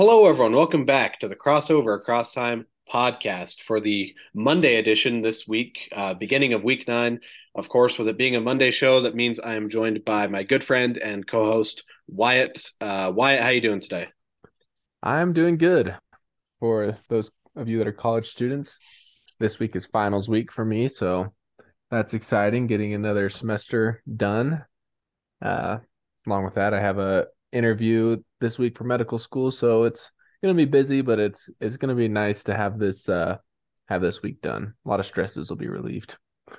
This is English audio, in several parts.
Hello, everyone. Welcome back to the Crossover Across Time podcast for the Monday edition this week, uh, beginning of week nine. Of course, with it being a Monday show, that means I am joined by my good friend and co-host Wyatt. Uh, Wyatt, how you doing today? I'm doing good. For those of you that are college students, this week is finals week for me, so that's exciting. Getting another semester done. Uh, along with that, I have a interview this week for medical school, so it's gonna be busy, but it's it's gonna be nice to have this uh have this week done. A lot of stresses will be relieved.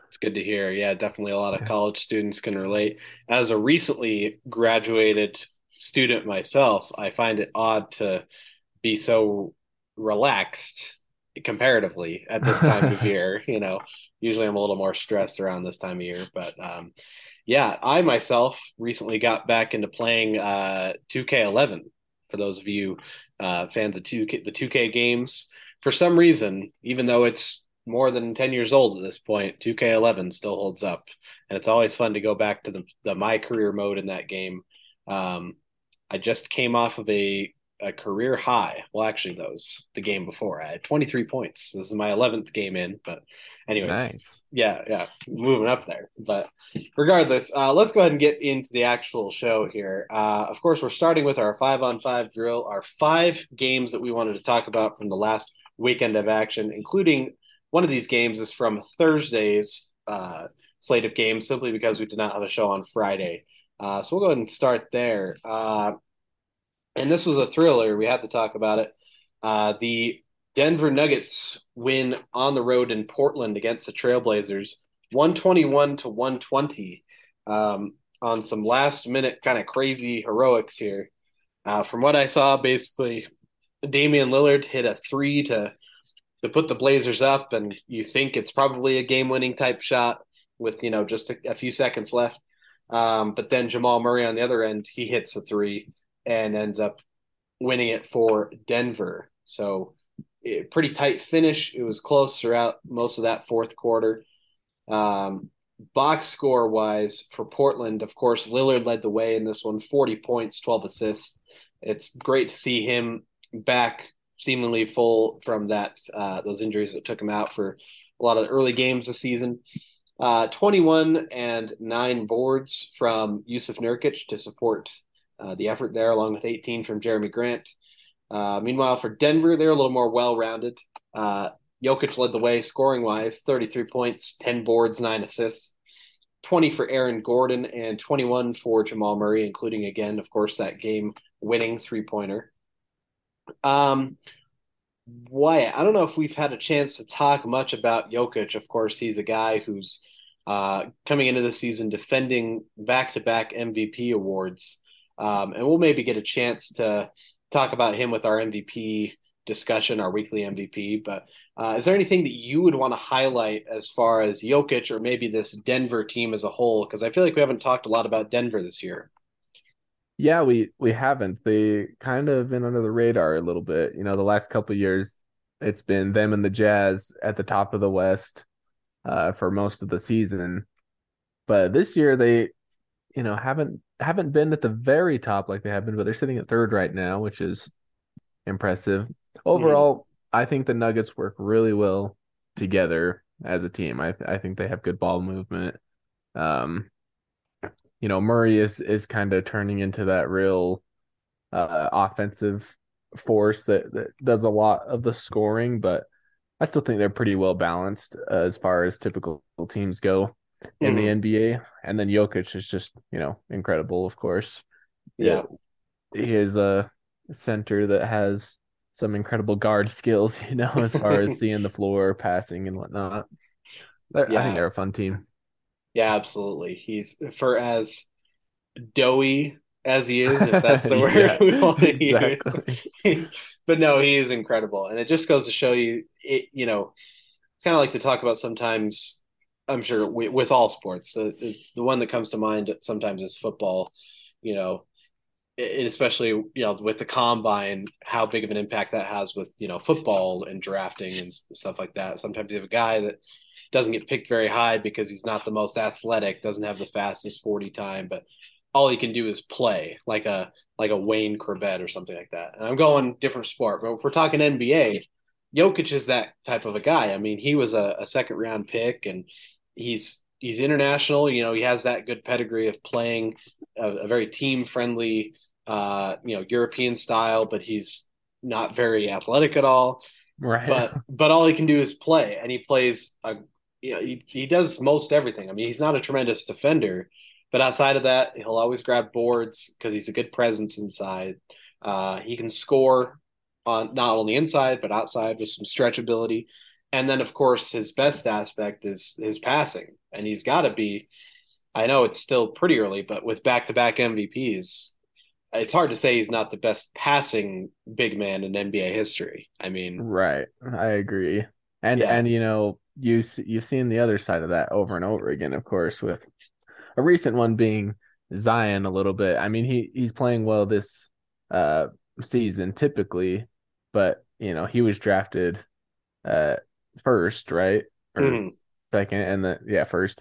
It's good to hear. Yeah, definitely a lot of college students can relate. As a recently graduated student myself, I find it odd to be so relaxed comparatively at this time of year. You know, usually I'm a little more stressed around this time of year, but um, yeah, I myself recently got back into playing uh, 2K11. For those of you uh, fans of 2K, the 2K games, for some reason, even though it's more than 10 years old at this point, 2K11 still holds up, and it's always fun to go back to the, the my career mode in that game. Um, I just came off of a a career high. Well, actually, those the game before I had 23 points. This is my 11th game in, but anyways, nice. Yeah, yeah, moving up there. But regardless, uh, let's go ahead and get into the actual show here. Uh, of course, we're starting with our five on five drill, our five games that we wanted to talk about from the last weekend of action, including one of these games is from Thursday's uh, slate of games, simply because we did not have a show on Friday. Uh, so we'll go ahead and start there. And this was a thriller. We had to talk about it. Uh, the Denver Nuggets win on the road in Portland against the Trailblazers, 121 to 120 um, on some last minute kind of crazy heroics here. Uh, from what I saw, basically, Damian Lillard hit a three to to put the Blazers up, and you think it's probably a game winning type shot with you know just a, a few seconds left. Um, but then Jamal Murray on the other end, he hits a three and ends up winning it for Denver. So it, pretty tight finish. It was close throughout most of that fourth quarter. Um, box score wise for Portland, of course, Lillard led the way in this one 40 points, 12 assists. It's great to see him back seemingly full from that uh, those injuries that took him out for a lot of the early games this season. Uh, 21 and nine boards from Jusuf Nurkic to support uh, the effort there, along with 18 from Jerami Grant. Uh, meanwhile, for Denver, they're a little more well rounded. Uh, Jokic led the way scoring wise 33 points, 10 boards, 9 assists, 20 for Aaron Gordon, and 21 for Jamal Murray, including, again, of course, that game winning three pointer. Um, Wyatt, I don't know if we've had a chance to talk much about Jokic. Of course, he's a guy who's uh, coming into the season defending back to back MVP awards. Um, and we'll maybe get a chance to talk about him with our MVP discussion, our weekly MVP. But uh, is there anything that you would want to highlight as far as Jokic or maybe this Denver team as a whole? Because I feel like we haven't talked a lot about Denver this year. Yeah, we we haven't. They kind of been under the radar a little bit. You know, the last couple years, it's been them and the Jazz at the top of the West uh, for most of the season. But this year, they, you know, haven't haven't been at the very top like they have been, but they're sitting at third right now, which is impressive. Overall, mm-hmm. I think the Nuggets work really well together as a team. I I think they have good ball movement. Um, you know, Murray is is kind of turning into that real uh, offensive force that that does a lot of the scoring, but I still think they're pretty well balanced uh, as far as typical teams go in mm-hmm. the NBA. And then Jokic is just, you know, incredible, of course. Yeah. He is a center that has some incredible guard skills, you know, as far as seeing the floor, passing and whatnot. Yeah. I think they're a fun team. Yeah, absolutely. He's for as doughy as he is, if that's the word yeah, we want to exactly. use. but no, he is incredible. And it just goes to show you it, you know, it's kind of like to talk about sometimes I'm sure with all sports, the the one that comes to mind sometimes is football. You know, it, especially you know with the combine, how big of an impact that has with you know football and drafting and stuff like that. Sometimes you have a guy that doesn't get picked very high because he's not the most athletic, doesn't have the fastest 40 time, but all he can do is play like a like a Wayne Chrebet or something like that. And I'm going different sport, but if we're talking NBA, Jokic is that type of a guy. I mean, he was a, a second round pick, and he's he's international. You know, he has that good pedigree of playing a, a very team friendly, uh, you know, European style, but he's not very athletic at all. Right. But but all he can do is play, and he plays a you know, he, he does most everything. I mean, he's not a tremendous defender, but outside of that, he'll always grab boards because he's a good presence inside. Uh, he can score on not only inside but outside with some stretchability. And then, of course, his best aspect is his passing, and he's got to be. I know it's still pretty early, but with back-to-back MVPs, it's hard to say he's not the best passing big man in NBA history. I mean, right. I agree. And yeah. and you know, you you've seen the other side of that over and over again, of course, with a recent one being Zion a little bit. I mean, he he's playing well this uh season typically, but you know, he was drafted uh first, right? Or mm. second and then yeah, first.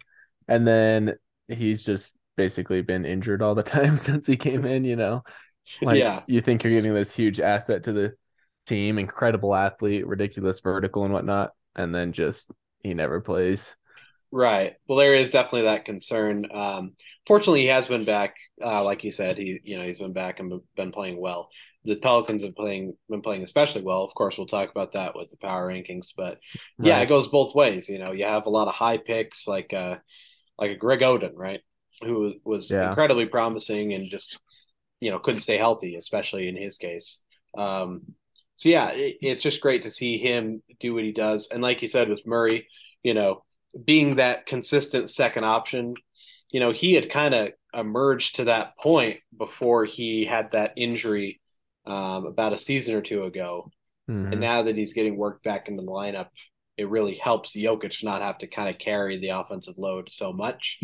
And then he's just basically been injured all the time since he came in, you know. Like yeah. you think you're getting this huge asset to the team, incredible athlete, ridiculous vertical and whatnot, and then just he never plays. Right. Well, there is definitely that concern. Um, fortunately, he has been back. Uh, like you said, he you know he's been back and been playing well. The Pelicans have playing been playing especially well. Of course, we'll talk about that with the power rankings. But yeah, it goes both ways. You know, you have a lot of high picks like uh, like a Greg Oden, right, who was yeah. incredibly promising and just you know couldn't stay healthy, especially in his case. Um, so yeah, it, it's just great to see him do what he does. And like you said with Murray, you know, being that consistent second option, you know, he had kind of emerged to that point before he had that injury um, about a season or two ago. Mm-hmm. And now that he's getting worked back into the lineup, it really helps Jokic not have to kind of carry the offensive load so much.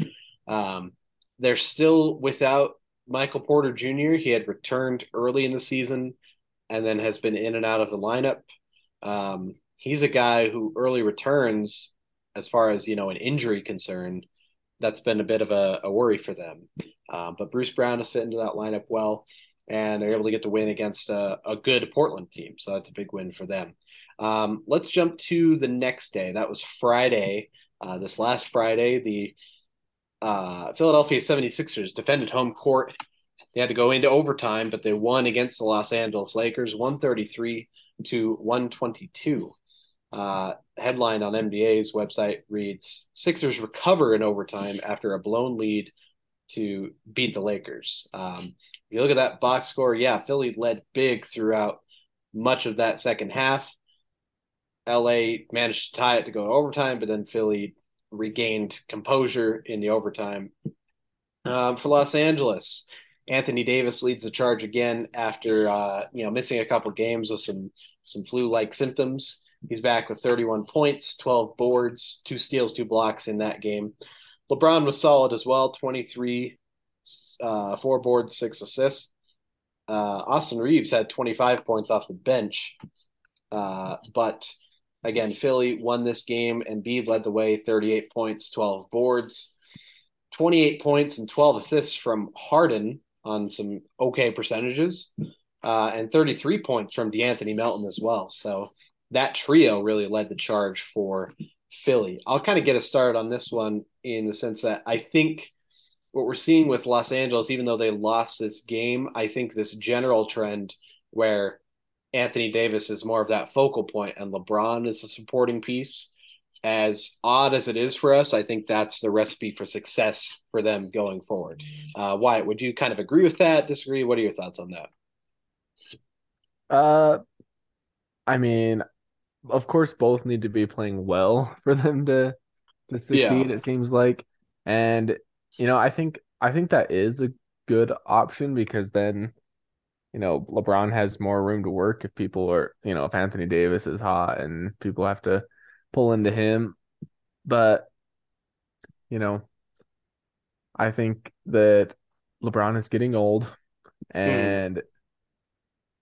Um, they're still without Michael Porter Jr. He had returned early in the season and then has been in and out of the lineup. Um, he's a guy who early returns, as far as you know, an injury concern, that's been a bit of a, a worry for them. Um, but Bruce Brown has fit into that lineup well, and they're able to get the win against a, a good Portland team. So that's a big win for them. Um, let's jump to the next day. That was Friday. Uh, this last Friday, the uh, Philadelphia 76ers defended home court they had to go into overtime, but they won against the Los Angeles Lakers 133 to 122. Uh, headline on NBA's website reads Sixers recover in overtime after a blown lead to beat the Lakers. Um, if you look at that box score, yeah, Philly led big throughout much of that second half. LA managed to tie it to go to overtime, but then Philly regained composure in the overtime. Um, for Los Angeles, Anthony Davis leads the charge again after uh, you know missing a couple games with some some flu-like symptoms. He's back with 31 points, 12 boards, two steals, two blocks in that game. LeBron was solid as well, 23, uh, four boards, six assists. Uh, Austin Reaves had 25 points off the bench, uh, but again, Philly won this game, and Embiid led the way, 38 points, 12 boards. 28 points and 12 assists from Harden, on some okay percentages, uh, and 33 points from De'Anthony Melton as well. So that trio really led the charge for Philly. I'll kind of get us started on this one in the sense that I think what we're seeing with Los Angeles, even though they lost this game, I think this general trend where Anthony Davis is more of that focal point and LeBron is a supporting piece as odd as it is for us, I think that's the recipe for success for them going forward. Uh, Wyatt, would you kind of agree with that? Disagree? What are your thoughts on that? Uh, I mean, of course, both need to be playing well for them to to succeed. Yeah. It seems like, and you know, I think I think that is a good option because then, you know, LeBron has more room to work if people are, you know, if Anthony Davis is hot and people have to pull into him. But, you know, I think that LeBron is getting old hmm. and mm.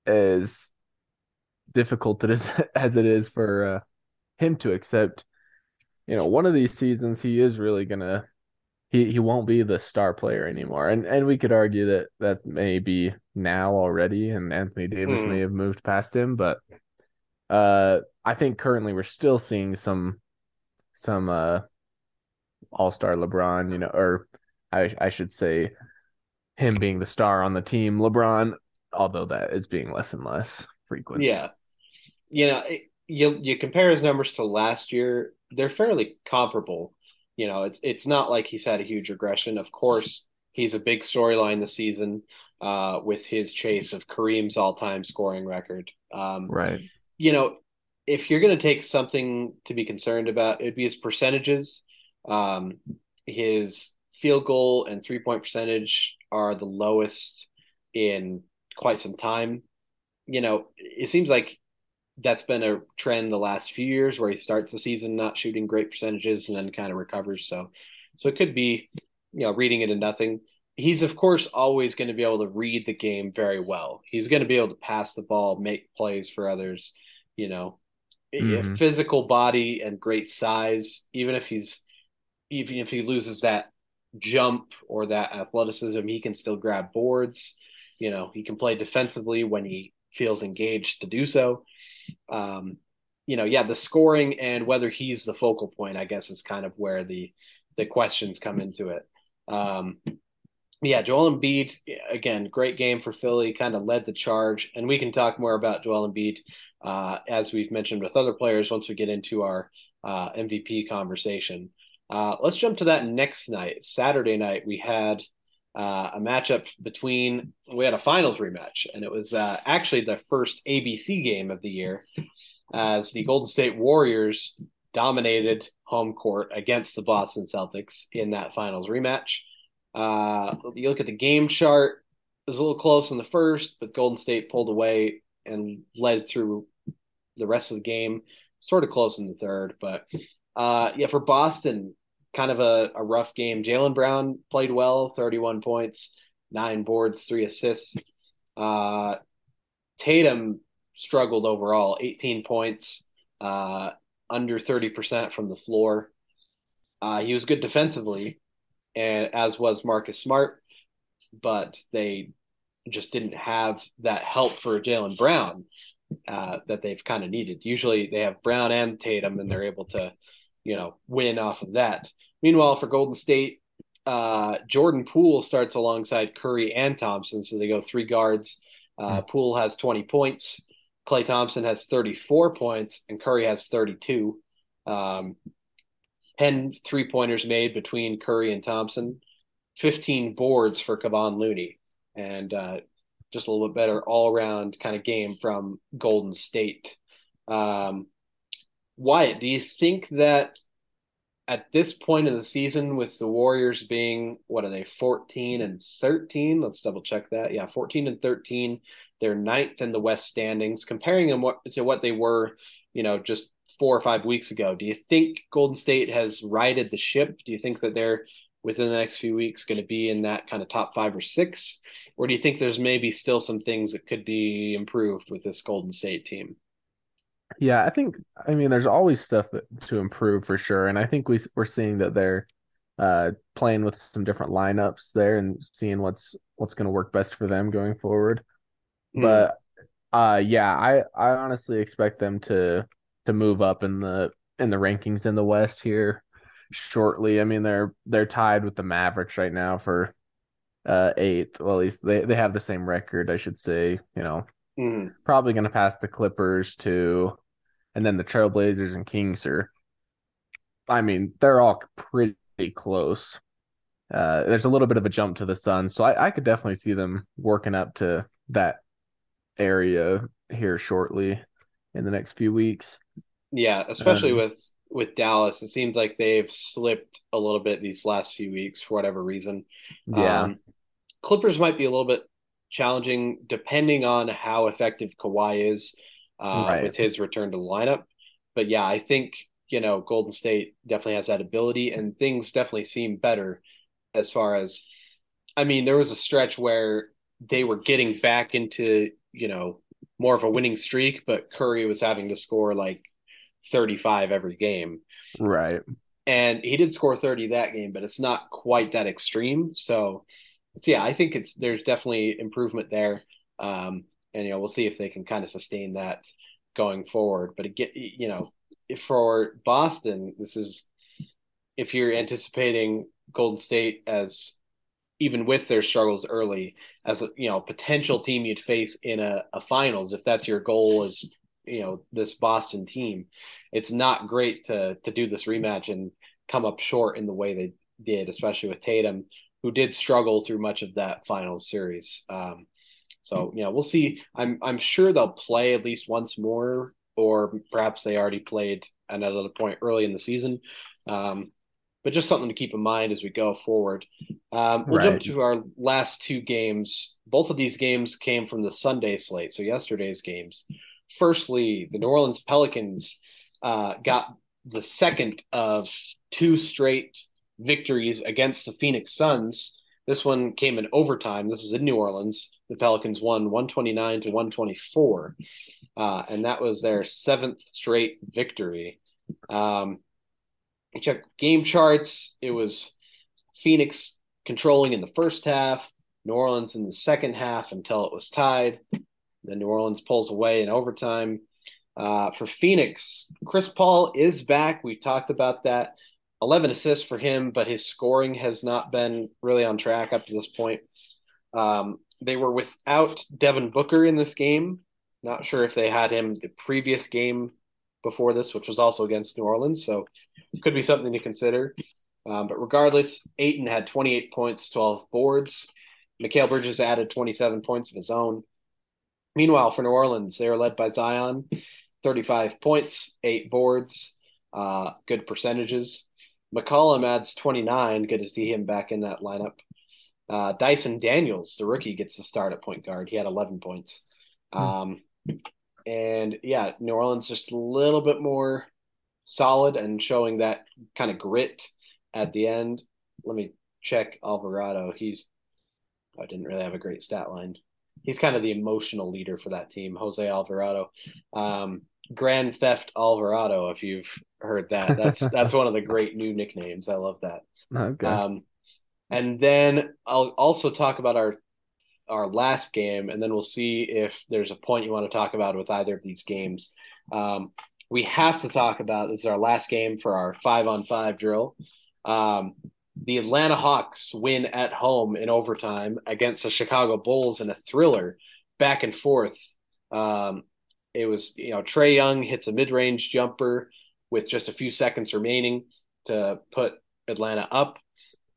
as difficult it is as it is for uh, him to accept, you know, one of these seasons he is really gonna he he won't be the star player anymore. And and we could argue that that may be now already, and Anthony Davis mm. may have moved past him, but uh, I think currently we're still seeing some some uh all star LeBron, you know, or I I should say him being the star on the team, LeBron, although that is being less and less frequent. Yeah, you know, you you compare his numbers to last year, they're fairly comparable you know, it's it's not like he's had a huge regression. Of course, he's a big storyline this season uh, with his chase of Kareem's all-time scoring record. Um, right. You know, if you're going to take something to be concerned about, it'd be his percentages. Um, his field goal and three-point percentage are the lowest in quite some time. You know, it seems like that's been a trend the last few years where he starts the season not shooting great percentages and then kind of recovers. So, so it could be, you know, reading it in nothing. He's of course always going to be able to read the game very well. He's going to be able to pass the ball, make plays for others. You know, mm-hmm. physical body and great size. Even if he's, even if he loses that jump or that athleticism, he can still grab boards. You know, he can play defensively when he feels engaged to do so um, you know, yeah, the scoring and whether he's the focal point, I guess, is kind of where the the questions come into it. Um, yeah, Joel Embiid, again, great game for Philly, kind of led the charge. And we can talk more about Joel Embiid, uh, as we've mentioned with other players, once we get into our uh, MVP conversation. Uh, let's jump to that next night. Saturday night, we had uh, a matchup between we had a finals rematch, and it was uh, actually the first ABC game of the year, as the Golden State Warriors dominated home court against the Boston Celtics in that finals rematch. Uh, you look at the game chart; it was a little close in the first, but Golden State pulled away and led through the rest of the game. Sort of close in the third, but uh, yeah, for Boston, kind of a, a rough game. Jaylen Brown played well, 31 points, nine boards, three assists. Uh, Tatum struggled overall, 18 points, uh, under 30% from the floor. Uh, he was good defensively, and as was Marcus Smart, but they just didn't have that help for Jaylen Brown uh, that they've kind of needed. Usually they have Brown and Tatum, and they're able to you know, win off of that. Meanwhile, for Golden State, uh, Jordan Poole starts alongside Curry and Thompson, so they go three guards. Uh, hmm. Poole has 20 points. Klay Thompson has 34 points, and Curry has 32. Um, 10 three pointers made between Curry and Thompson, 15 boards for Kevon Looney, and uh, just a little bit better all around kind of game from Golden State. Um, Wyatt, do you think that at this point in the season, with the Warriors being what are they, fourteen and thirteen? Let's double check that. Yeah, fourteen and thirteen. They're ninth in the West standings. Comparing them what, to what they were, you know, just four or five weeks ago. Do you think Golden State has righted the ship? Do you think that they're within the next few weeks going to be in that kind of top five or six? Or do you think there's maybe still some things that could be improved with this Golden State team? Yeah, I think I mean there's always stuff that, to improve for sure, and I think we we're seeing that they're uh, playing with some different lineups there and seeing what's what's going to work best for them going forward. Mm. But uh, yeah, I I honestly expect them to to move up in the in the rankings in the West here shortly. I mean they're they're tied with the Mavericks right now for uh eighth. Well, at least they they have the same record, I should say. You know, mm. probably going to pass the Clippers to and then the Trailblazers and Kings are, I mean, they're all pretty close. Uh, there's a little bit of a jump to the sun, so I, I could definitely see them working up to that area here shortly in the next few weeks. Yeah, especially um, with with Dallas, it seems like they've slipped a little bit these last few weeks for whatever reason. Yeah, um, Clippers might be a little bit challenging depending on how effective Kawhi is uh, right. with his return to the lineup. But yeah, I think you know Golden State definitely has that ability, and things definitely seem better as far as. I mean, there was a stretch where they were getting back into you know more of a winning streak, but Curry was having to score like 35 every game. Right. and he did score 30 that game, but it's not quite that extreme. So, so yeah, I think it's there's definitely improvement there. Um, and you know, we'll see if they can kind of sustain that going forward. But again, you know, for Boston, this is if you're anticipating Golden State as even with their struggles early as a you know potential team you'd face in a, a finals if that's your goal is you know this Boston team it's not great to to do this rematch and come up short in the way they did especially with Tatum who did struggle through much of that final series um, so you know we'll see I'm I'm sure they'll play at least once more or perhaps they already played at another point early in the season um, but just something to keep in mind as we go forward. Um, we'll right. jump to our last two games. Both of these games came from the Sunday slate, so yesterday's games. Firstly, the New Orleans Pelicans uh, got the second of two straight victories against the Phoenix Suns. This one came in overtime. This was in New Orleans. The Pelicans won 129 to 124, uh, and that was their seventh straight victory. Um, I checked game charts. It was Phoenix controlling in the first half, New Orleans in the second half until it was tied. Then New Orleans pulls away in overtime. Uh, for Phoenix, Chris Paul is back. We've talked about that. 11 assists for him, but his scoring has not been really on track up to this point. Um, they were without Devin Booker in this game. Not sure if they had him the previous game before this, which was also against New Orleans. So could be something to consider. Um, but regardless, Ayton had 28 points, 12 boards. Mikal Bridges added 27 points of his own. Meanwhile, for New Orleans, they are led by Zion, 35 points, eight boards, uh, good percentages. McCollum adds 29. Good to see him back in that lineup. Uh, Dyson Daniels, the rookie, gets the start at point guard. He had 11 points. Hmm. Um, and yeah, New Orleans just a little bit more solid and showing that kind of grit at the end. Let me check Alvarado. He's I didn't really have a great stat line. He's kind of the emotional leader for that team, Jose Alvarado. Um, Grand Theft Alvarado, if you've heard that. That's that's one of the great new nicknames. I love that. Okay. Um, and then I'll also talk about our our last game, and then we'll see if there's a point you want to talk about with either of these games. Um, we have to talk about this is our last game for our five on five drill. Um, the Atlanta Hawks win at home in overtime against the Chicago Bulls in a thriller, back and forth. Um, it was, you know, Trae Young hits a mid range jumper with just a few seconds remaining to put Atlanta up.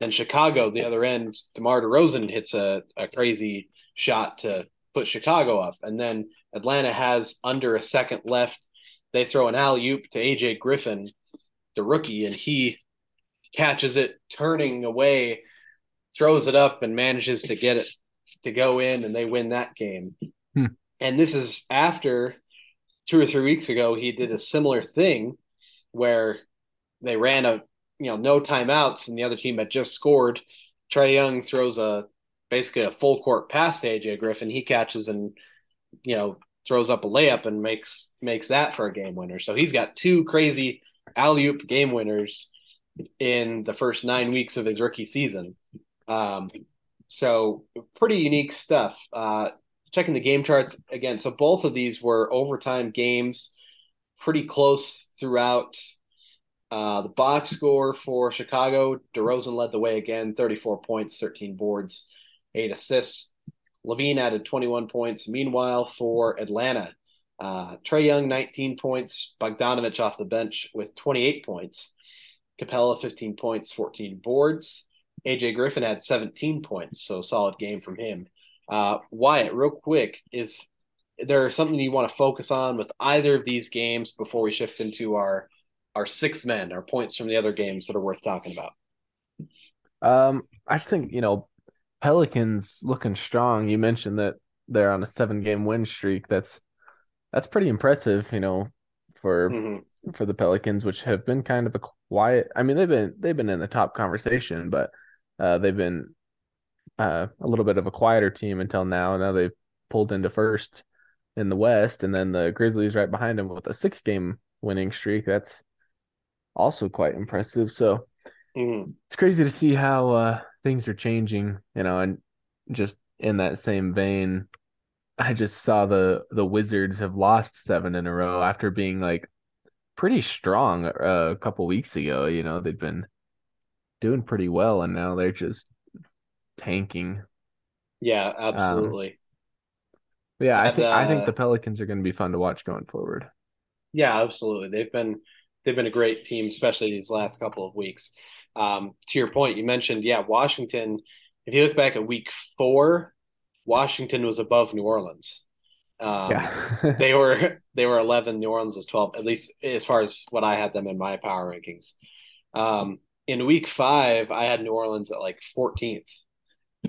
Then Chicago, the other end, DeMar DeRozan hits a, a crazy shot to put Chicago up. And then Atlanta has under a second left they throw an alley oop to AJ Griffin, the rookie, and he catches it turning away, throws it up, and manages to get it to go in, and they win that game. Hmm. And this is after two or three weeks ago, he did a similar thing where they ran a you know no timeouts, and the other team had just scored. Trae Young throws a basically a full court pass to AJ Griffin. He catches and you know throws up a layup and makes makes that for a game winner. So he's got two crazy alley oop game winners in the first nine weeks of his rookie season. Um, so pretty unique stuff. Uh, checking the game charts again. So both of these were overtime games, pretty close throughout. Uh, the box score for Chicago, DeRozan led the way again, 34 points, 13 boards, eight assists. LaVine added 21 points. Meanwhile, for Atlanta, uh, Trae Young, 19 points. Bogdanovic off the bench with 28 points. Capela 15 points, 14 boards. AJ Griffin had 17 points, so solid game from him. Uh, Wyatt, real quick, is there something you want to focus on with either of these games before we shift into our our six men, our points from the other games that are worth talking about? Um, I just think you know Pelicans looking strong. You mentioned that they're on a seven game win streak. That's that's pretty impressive, you know, for mm-hmm. for the Pelicans, which have been kind of a quiet. I mean, they've been they've been in the top conversation, but uh, they've been uh, a little bit of a quieter team until now. Now they've pulled into first in the West, and then the Grizzlies right behind them with a six game winning streak. That's also quite impressive. So Mhm. it's crazy to see how uh, things are changing, you know, and just in that same vein, I just saw the the Wizards have lost seven in a row after being like pretty strong uh, a couple weeks ago. You know, they've been doing pretty well, and now they're just tanking. Yeah, Um, absolutely. yeah, I think I think uh, the Pelicans are going to be fun to watch going forward. yeah, absolutely. They've been they've been a great team, especially these last couple of weeks. Um, to your point, you mentioned, yeah, Washington. If you look back at week four, Washington was above New Orleans. Um, Yeah. they were they were 11, New Orleans was 12, at least as far as what I had them in my power rankings. Um, in week five, I had New Orleans at like 14th,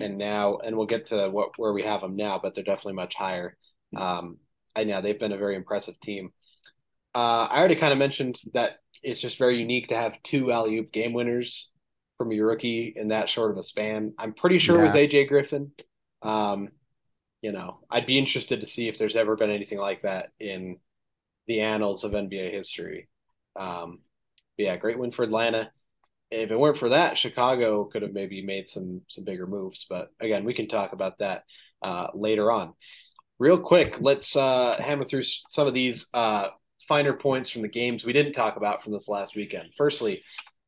and now, and we'll get to what where we have them now, but they're definitely much higher. Um, and yeah, they've been a very impressive team. Uh, I already kind of mentioned that it's just very unique to have two alley oop game winners from your rookie in that short of a span. I'm pretty sure it was AJ Griffin. Um, you know, I'd be interested to see if there's ever been anything like that in the annals of NBA history. Um, but yeah, great win for Atlanta. If it weren't for that, Chicago could have maybe made some some bigger moves. But again, we can talk about that uh, later on. Real quick, let's uh, hammer through some of these uh, finer points from the games we didn't talk about from this last weekend. Firstly,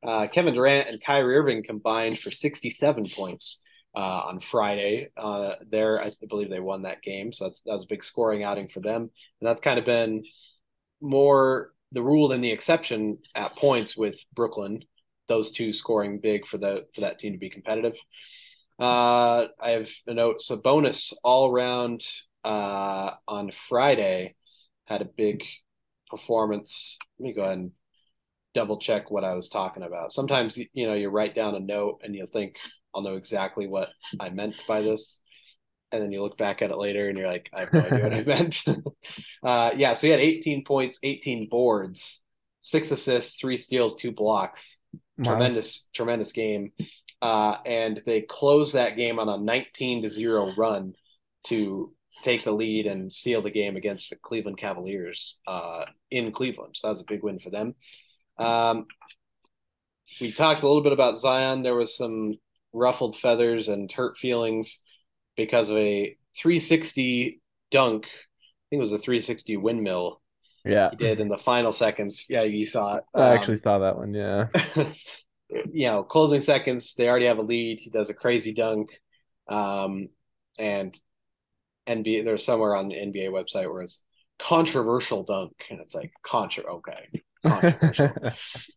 uh, Kevin Durant and Kyrie Irving combined for 67 points uh, on Friday. Uh, there, I believe they won that game, so that was a big scoring outing for them, and that's kind of been more the rule than the exception at points with Brooklyn. Those two scoring big for the for that team to be competitive. Uh, I have a note. Sabonis all around uh, on Friday had a big performance. Let me go ahead and double check what I was talking about. Sometimes you know you write down a note and you think I'll know exactly what I meant by this, and then you look back at it later and you're like, I have no idea what I meant. uh, yeah, so he had 18 points, 18 boards, six assists, three steals, two blocks. Wow. Tremendous, tremendous game. Uh, and they closed that game on a 19 to zero run to take the lead and seal the game against the Cleveland Cavaliers uh, in Cleveland. So that was a big win for them. Um, we talked a little bit about Zion. There was some ruffled feathers and hurt feelings because of a 360 dunk. I think it was a 360 windmill Yeah. he did in the final seconds. Yeah, you saw it. I Um, actually saw that one. Yeah. you know, closing seconds, they already have a lead. He does a crazy dunk. Um, and NBA, there's somewhere on the NBA website where it's controversial dunk. And it's like, contra, okay, controversial.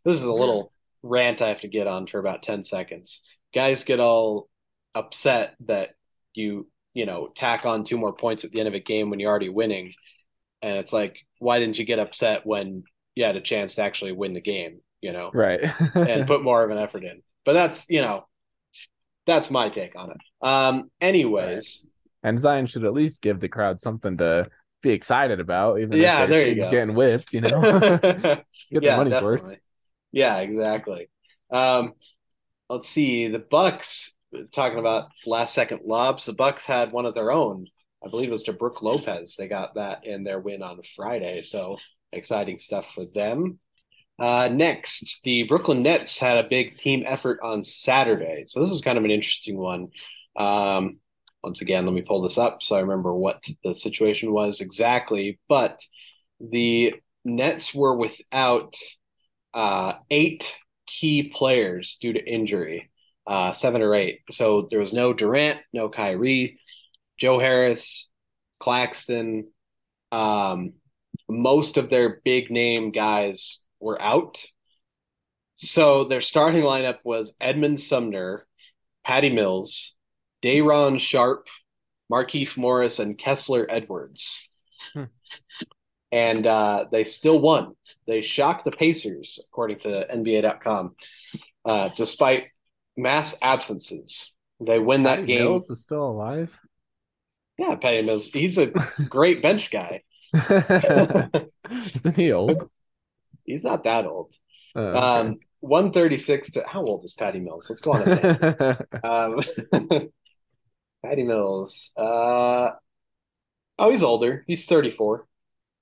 this is a little rant I have to get on for about 10 seconds. Guys get all upset that you, you know, tack on two more points at the end of a game when you're already winning. And it's like, why didn't you get upset when you had a chance to actually win the game, you know, Right. and put more of an effort in? But that's, you know, that's my take on it. Um, anyways, And Zion should at least give the crowd something to be excited about, even Yeah, if there you go. getting whipped, you know. Get yeah, the money's worth. Yeah, exactly. Um, let's see. The Bucks talking about last second lobs. The Bucks had one of their own. I believe it was to Brook Lopez. They got that in their win on Friday. So exciting stuff for them. Uh, next, the Brooklyn Nets had a big team effort on Saturday. So this was kind of an interesting one. Um, once again, let me pull this up so I remember what the situation was exactly. But the Nets were without uh, eight key players due to injury, uh, seven or eight. So there was no Durant, no Kyrie, Joe Harris, Claxton. Um, most of their big name guys were out. So their starting lineup was Edmund Sumner, Patty Mills, Day'Ron Sharpe, Markieff Morris, and Kessler Edwards. Hmm. And uh, they still won. They shocked the Pacers, according to NBA.com, uh, despite mass absences. They win that Patty game. Mills is still alive. Yeah, Patty Mills. He's a great bench guy. Isn't he old? He's not that old. Oh, okay. Um, 136 to how old is Patty Mills? Let's go on a. Um, Patty Mills. Uh, oh, he's older. He's 34.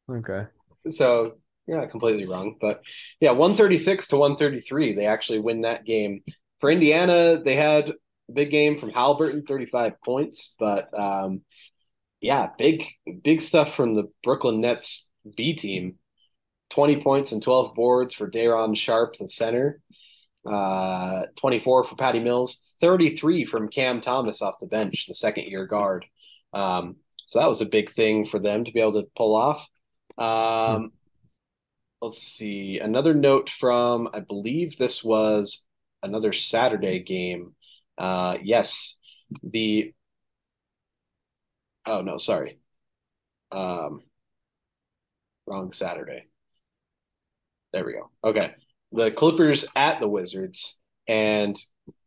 okay. So yeah, completely wrong. But yeah, 136 to 133. They actually win that game. For Indiana, they had a big game from Haliburton, 35 points. But um, yeah, big big stuff from the Brooklyn Nets B team. 20 points and 12 boards for Day'Ron Sharpe, the center. Uh, 24 for Patty Mills, 33 from Cam Thomas off the bench, the second year guard. Um, so that was a big thing for them to be able to pull off. Um, let's see. Another note from, I believe this was another Saturday game. Uh, yes, the. Oh no, sorry. Um, wrong Saturday. There we go. Okay, the Clippers at the Wizards, and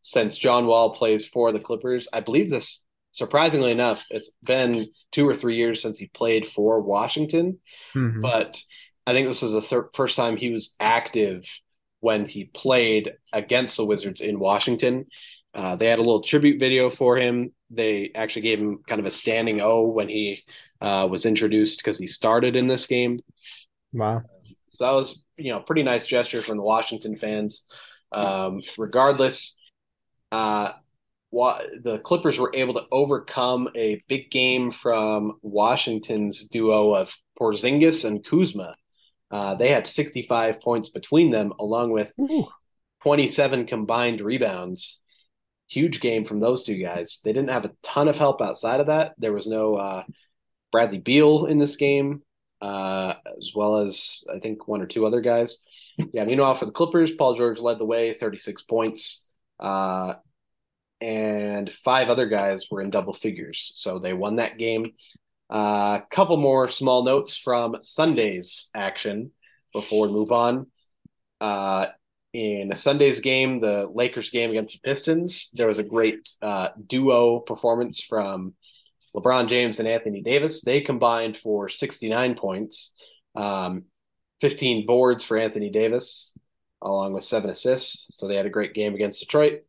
since John Wall plays for the Clippers, I believe this. Surprisingly enough, it's been two or three years since he played for Washington, Mhm. but I think this is the thir- first time he was active when he played against the Wizards in Washington. Uh, they had a little tribute video for him. They actually gave him kind of a standing O when he uh, was introduced because he started in this game. Wow. So that was, you know, pretty nice gesture from the Washington fans. Um, regardless, uh, wa- the Clippers were able to overcome a big game from Washington's duo of Porzingis and Kuzma. Uh, they had 65 points between them, along with Ooh. 27 combined rebounds. Huge game from those two guys. They didn't have a ton of help outside of that. There was no uh, Bradley Beal in this game, uh, as well as I think one or two other guys. Yeah, meanwhile, for the Clippers, Paul George led the way, 36 points. Uh, and five other guys were in double figures. So they won that game. A uh, couple more small notes from Sunday's action before we move on. Uh, in Sunday's game, the Lakers game against the Pistons, there was a great uh, duo performance from LeBron James and Anthony Davis. They combined for 69 points, um, 15 boards for Anthony Davis, along with seven assists. So they had a great game against Detroit.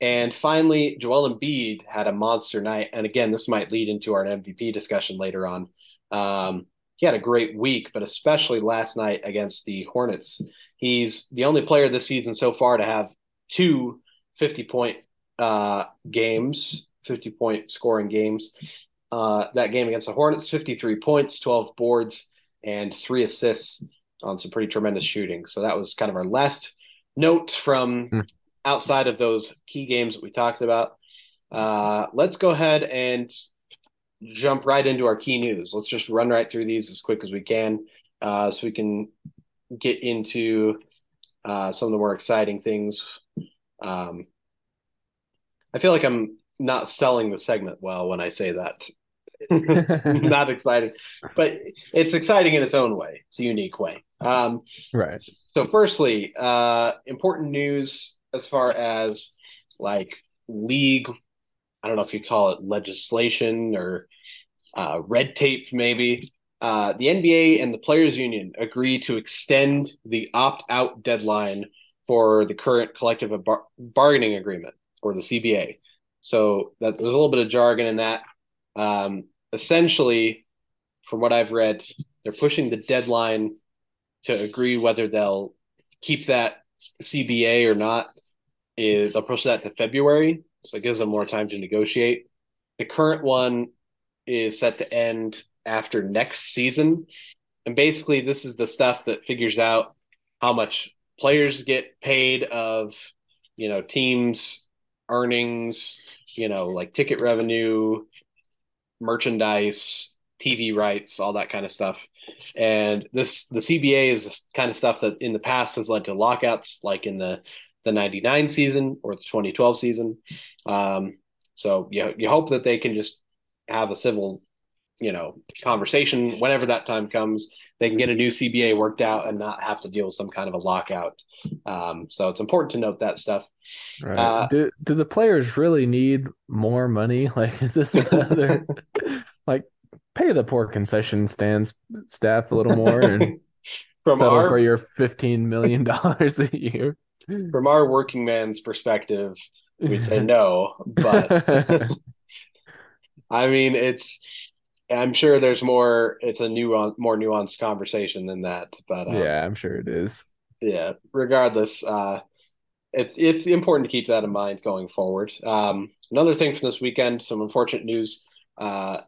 And finally, Joel Embiid had a monster night. And again, this might lead into our MVP discussion later on. Um, he had a great week, but especially last night against the Hornets. He's the only player this season so far to have two 50 point uh, games, 50 point scoring games. Uh, that game against the Hornets, 53 points, 12 boards, and three assists on some pretty tremendous shooting. So that was kind of our last note from Mm. outside of those key games that we talked about. Uh, let's go ahead and jump right into our key news. Let's just run right through these as quick as we can uh, so we can get into uh, some of the more exciting things. Um, I feel like I'm not selling the segment well when I say that. not exciting, but it's exciting in its own way. It's a unique way. Um, right. so, firstly, uh, important news as far as like league. I don't know if you call it legislation or uh, red tape, maybe. Uh, the NBA and the Players Union agree to extend the opt out deadline for the current collective bar- bargaining agreement or the CBA. So that there's a little bit of jargon in that. Um, essentially, from what I've read, they're pushing the deadline to agree whether they'll keep that CBA or not. Is they'll push that to February, so it gives them more time to negotiate. The current one is set to end after next season, and basically, this is the stuff that figures out how much players get paid of, you know, teams' earnings, you know, like ticket revenue, merchandise, TV rights, all that kind of stuff. And this the CBA is kind of stuff that in the past has led to lockouts, like in the the '99 season or the 2012 season. Um, so you you hope that they can just have a civil, you know, conversation whenever that time comes. They can get a new CBA worked out and not have to deal with some kind of a lockout. Um, so it's important to note that stuff. Right. Uh, do do the players really need more money? Like, is this another like pay the poor concession stands staff a little more and From settle our for your fifteen million dollars a year? from our working man's perspective, we'd say no, but I mean, it's I'm sure there's more. It's a new, more nuanced conversation than that. But um, yeah, I'm sure it is. Yeah. Regardless, uh, it's it's important to keep that in mind going forward. Um, another thing from this weekend, some unfortunate news. Uh,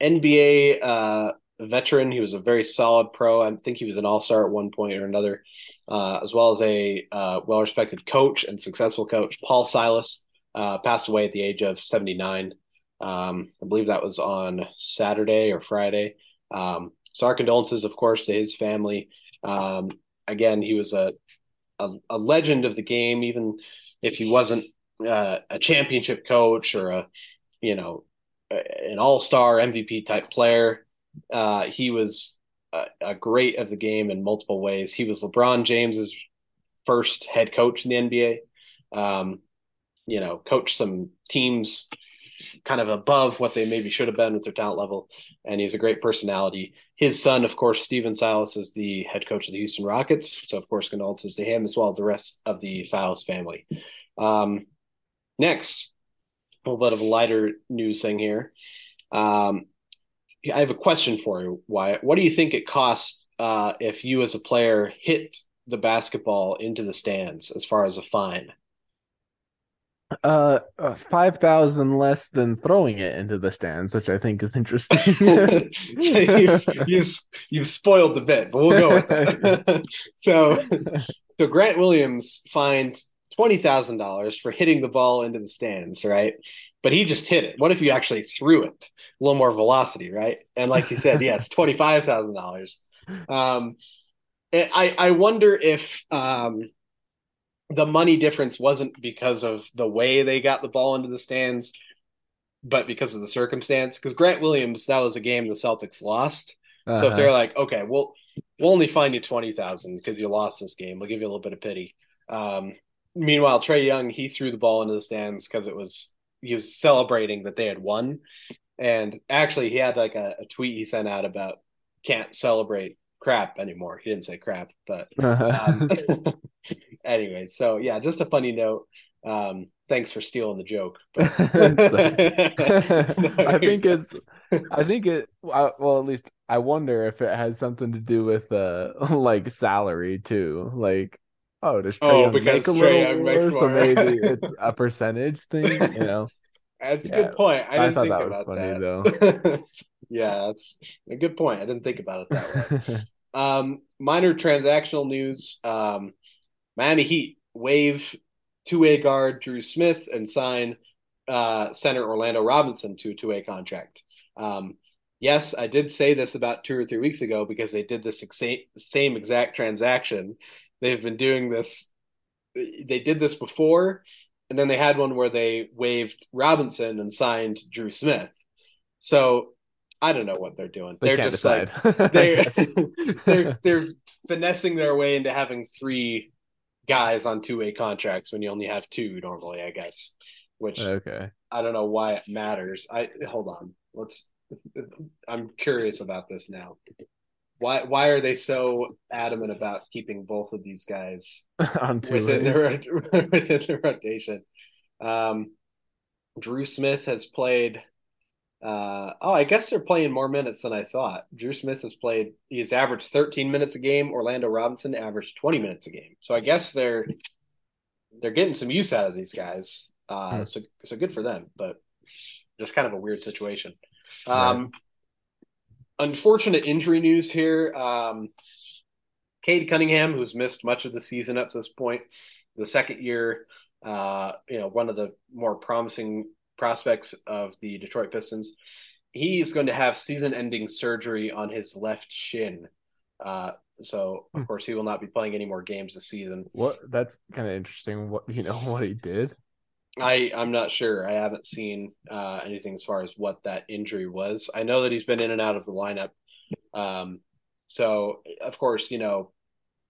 NBA uh, veteran, he was a very solid pro. I think he was an all star at one point or another, uh, as well as a uh, well respected coach and successful coach. Paul Silas uh, passed away at the age of 79. Um, I believe that was on Saturday or Friday. Um, so our condolences, of course, to his family. Um, again, he was a, a, a legend of the game, even if he wasn't uh, a championship coach or a you know an all star MVP type player. Uh, he was a, a, great of the game in multiple ways. He was LeBron James's first head coach in the NBA. Um, you know, coached some teams kind of above what they maybe should have been with their talent level. And he's a great personality. His son, of course, Stephen Silas, is the head coach of the Houston Rockets. So, of course, condolences to him as well as the rest of the Silas family. Um, next, a little bit of a lighter news thing here. Um, I have a question for you, Wyatt. What do you think it costs uh, if you, as a player, hit the basketball into the stands as far as a fine? Uh, uh, five thousand less than throwing it into the stands, which I think is interesting. so you've, you've, you've spoiled the bit, but we'll go with that. so, so Grant Williams fined twenty thousand dollars for hitting the ball into the stands, right? But he just hit it. What if you actually threw it? A little more velocity, right? And like you said, yes, twenty five thousand dollars. Um, I I wonder if um the money difference wasn't because of the way they got the ball into the stands, but because of the circumstance. Because Grant Williams, that was a game the Celtics lost. Uh-huh. So if they're uh-huh. like, okay, we'll we'll only fine you twenty thousand because you lost this game, we'll give you a little bit of pity. Um, meanwhile, Trae Young he threw the ball into the stands because it was he was celebrating that they had won, and actually he had like a, a tweet he sent out about can't celebrate crap anymore. He didn't say crap, but um, anyway, so yeah, just a funny note. Um, thanks for stealing the joke. I think it's, I think it, well, at least I wonder if it has something to do with, uh, like salary too. Like, oh, does oh, Young because make a little more, more, so maybe it's a percentage thing, you know? That's yeah. a good point. I, I thought that was funny that. though. yeah, that's a good point. I didn't think about it that way. um, minor transactional news. Um, Miami Heat waive two-way guard Drew Smith and sign uh, center Orlando Robinson to a two-way contract. Um, yes, I did say this about two or three weeks ago because they did this exa- same exact transaction. They've been doing this. They did this before, and then they had one where they waived Robinson and signed Drew Smith. So I don't know what they're doing. They are just decide. like they're, they're they're finessing their way into having three guys on two way contracts when you only have two normally, I guess. Which okay, I don't know why it matters. I hold on. Let's. I'm curious about this now. Why why are they so adamant about keeping both of these guys within their within their rotation? Um, Drew Smith has played uh, oh, I guess they're playing more minutes than I thought. Drew Smith has played; he's averaged 13 minutes a game. Orlando Robinson averaged 20 minutes a game. So I guess they're they're getting some use out of these guys. Uh, hmm. So so good for them, but just kind of a weird situation. Um, right. Unfortunate injury news here. Um, Cade Cunningham, who's missed much of the season up to this point, the second year, uh, you know, one of the more promising prospects of the Detroit Pistons. He is going to have season-ending surgery on his left shin. Uh, so of hmm. course he will not be playing any more games this season. What that's kind of interesting. What you know what he did? I I'm not sure. I haven't seen uh, anything as far as what that injury was. I know that he's been in and out of the lineup. Um, so of course you know,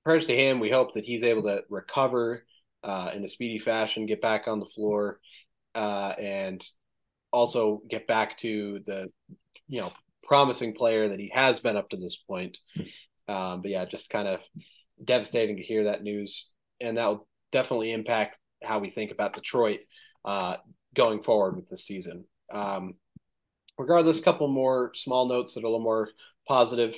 prayers to him. We hope that he's able to recover uh, in a speedy fashion, get back on the floor, uh, and also get back to the you know promising player that he has been up to this point. Um, but yeah, just kind of devastating to hear that news, and that will definitely impact how we think about Detroit uh, going forward with this season. Um, regardless, a couple more small notes that are a little more positive.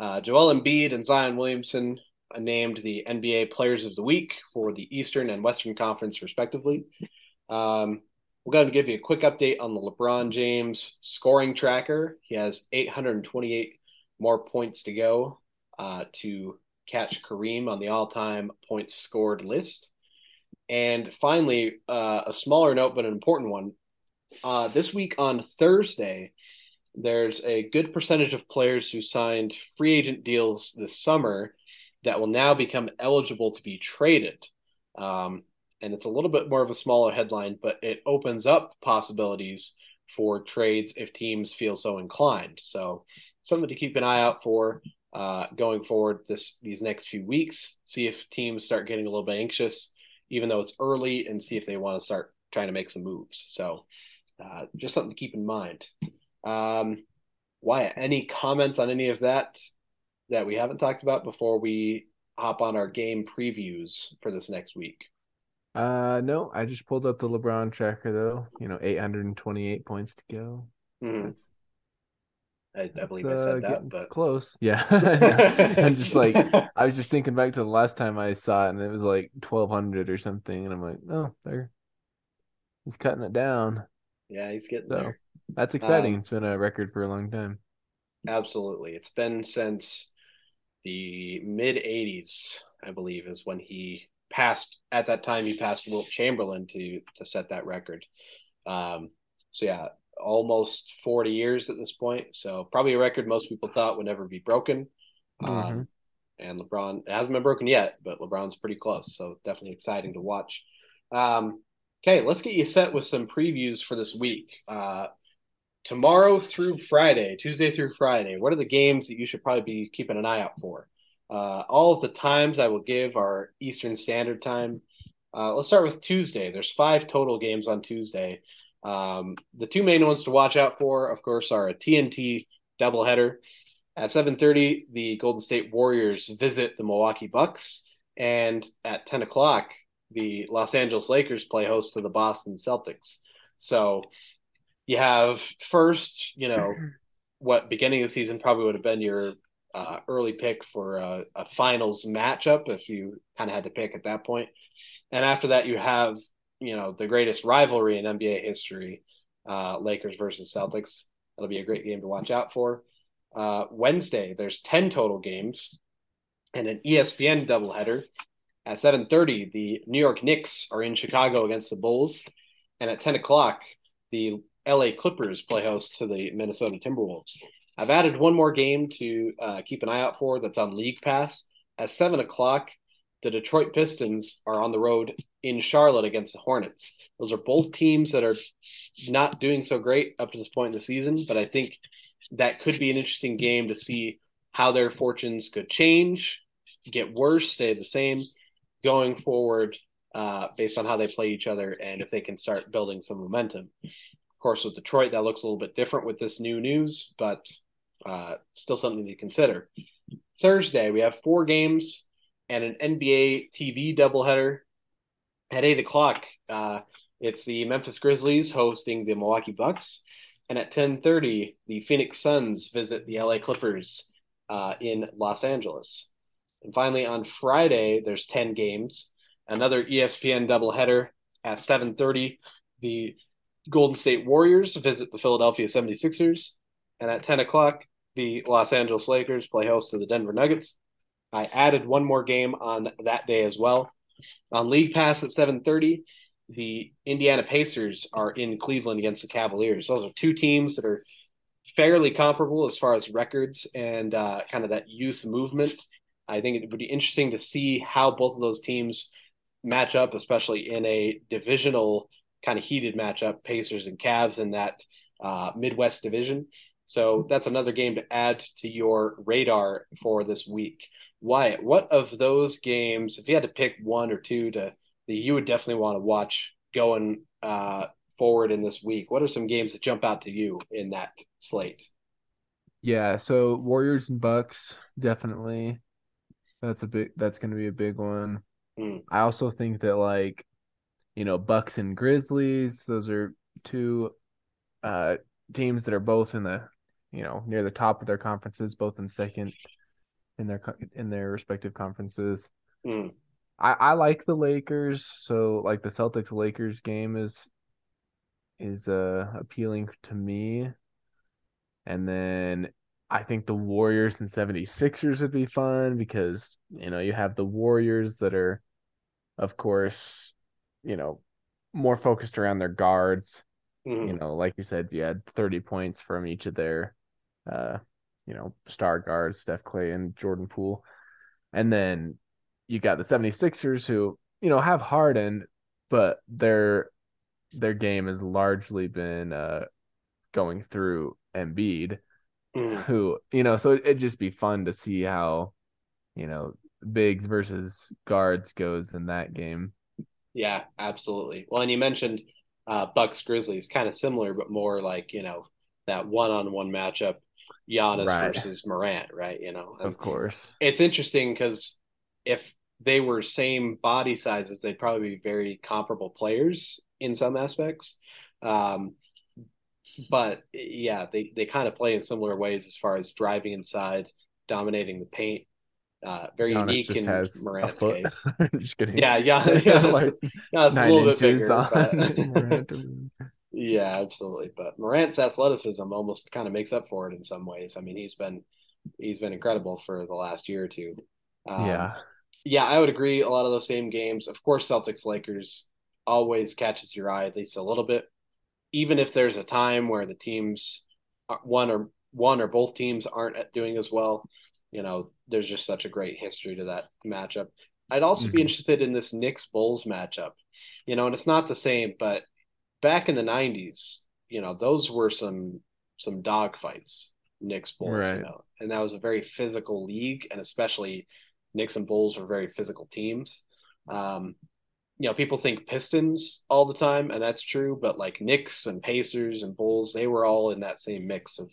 Uh, Joel Embiid and Zion Williamson named the NBA Players of the Week for the Eastern and Western Conference, respectively. Um, we're going to give you a quick update on the LeBron James scoring tracker. He has 828 more points to go uh, to catch Kareem on the all time points scored list. And finally, uh, a smaller note, but an important one. Uh, this week on Thursday, there's a good percentage of players who signed free agent deals this summer that will now become eligible to be traded. Um, and it's a little bit more of a smaller headline, but it opens up possibilities for trades if teams feel so inclined. So something to keep an eye out for uh, going forward this these next few weeks. See if teams start getting a little bit anxious, even though it's early, and see if they want to start trying to make some moves. So uh, just something to keep in mind. Um, Wyatt, any comments on any of that that we haven't talked about before we hop on our game previews for this next week? Uh, no, I just pulled up the LeBron tracker though. You know, 828 points to go. Mm. That's, I, I believe I said uh, that, but close. Yeah, I'm just like I was just thinking back to the last time I saw it, and it was like 1200 or something, and I'm like, oh, there, he's cutting it down. Yeah, he's getting so, there. That's exciting. Um, it's been a record for a long time. Absolutely, it's been since the mid 80s, I believe, is when he passed. At that time, he passed Wilt Chamberlain to to set that record. Um, so yeah, almost 40 years at this point. So probably a record most people thought would never be broken. Um, mm-hmm. Um, and LeBron it hasn't been broken yet, but LeBron's pretty close. So definitely exciting to watch. Um, okay, let's get you set with some previews for this week. Uh, tomorrow through Friday, Tuesday through Friday, what are the games that you should probably be keeping an eye out for? Uh, all of the times I will give are Eastern Standard Time. Uh, let's start with Tuesday. There's five total games on Tuesday. Um, the two main ones to watch out for, of course, are a TNT doubleheader. At 7:30, the Golden State Warriors visit the Milwaukee Bucks, and at 10 o'clock, the Los Angeles Lakers play host to the Boston Celtics. So you have first, you know, what beginning of the season probably would have been your uh, early pick for a, a finals matchup if you kind of had to pick at that point. And after that, you have, you know, the greatest rivalry in NBA history, uh, Lakers versus Celtics. That'll be a great game to watch out for. Uh, Wednesday, there's 10 total games and an ESPN doubleheader. At 7.30, the New York Knicks are in Chicago against the Bulls. And at 10 o'clock, the LA Clippers play host to the Minnesota Timberwolves. I've added one more game to uh, keep an eye out for that's on League Pass. At 7 o'clock, the Detroit Pistons are on the road in Charlotte against the Hornets. Those are both teams that are not doing so great up to this point in the season, but I think that could be an interesting game to see how their fortunes could change, get worse, stay the same going forward uh, based on how they play each other and if they can start building some momentum Of course, with Detroit, that looks a little bit different with this new news, but uh, still something to consider. Thursday, we have four games and an NBA TV doubleheader at eight o'clock. Uh, it's the Memphis Grizzlies hosting the Milwaukee Bucks, and at ten thirty, the Phoenix Suns visit the LA Clippers uh, in Los Angeles. And finally, on Friday, there's ten games. Another ESPN doubleheader at seven thirty. The Golden State Warriors visit the Philadelphia 76ers. And at 10 o'clock, the Los Angeles Lakers play host to the Denver Nuggets. I added one more game on that day as well. On League Pass at 7:30, the Indiana Pacers are in Cleveland against the Cavaliers. Those are two teams that are fairly comparable as far as records and uh, kind of that youth movement. I think it would be interesting to see how both of those teams match up, especially in a divisional kind of heated matchup, Pacers and Cavs in that uh, Midwest division. So that's another game to add to your radar for this week. Wyatt, what of those games, if you had to pick one or two to that you would definitely want to watch going uh, forward in this week, what are some games that jump out to you in that slate? Yeah, so Warriors and Bucks definitely. That's a big. That's going to be a big one. Mm. I also think that like you know, Bucks and Grizzlies. Those are two uh teams that are both in the you know near the top of their conferences, both in second in their in their respective conferences. Mm. I, I like the Lakers, so like the Celtics Lakers game is is uh appealing to me. And then I think the Warriors and 76ers would be fun because, you know, you have the Warriors that are, of course, you know, more focused around their guards. Mm-hmm. You know, like you said, you had 30 points from each of their, uh, you know, star guards, Steph Klay and Jordan Poole. And then you got the 76ers who, you know, have Harden, but their their game has largely been uh going through Embiid, mm. who, you know, so it'd just be fun to see how, you know, bigs versus guards goes in that game. Yeah, absolutely. Well, and you mentioned uh, Bucks Grizzlies, kind of similar, but more like you know that one-on-one matchup, Giannis right. versus Morant, right? You know, and of course, it's interesting because if they were same body sizes, they'd probably be very comparable players in some aspects. Um, but yeah, they, they kind of play in similar ways as far as driving inside, dominating the paint. Uh, very Giannis unique in Morant's case. just kidding. Yeah, yeah, yeah. like yeah, it's a little bit bigger. But... yeah, absolutely. But Morant's athleticism almost kind of makes up for it in some ways. I mean, he's been he's been incredible for the last year or two. Um, yeah, yeah, I would agree. A lot of those same games, of course, Celtics Lakers always catches your eye at least a little bit even if there's a time where the teams one or one or both teams aren't doing as well, you know, there's just such a great history to that matchup. I'd also mm-hmm. be interested in this Knicks Bulls matchup. You know, and it's not the same, but back in the 90s, you know, those were some some dog fights, Knicks Bulls, right. you know. And that was a very physical league and especially Knicks and Bulls were very physical teams. Um, you know, people think Pistons all the time, and that's true, but like Knicks and Pacers and Bulls, they were all in that same mix of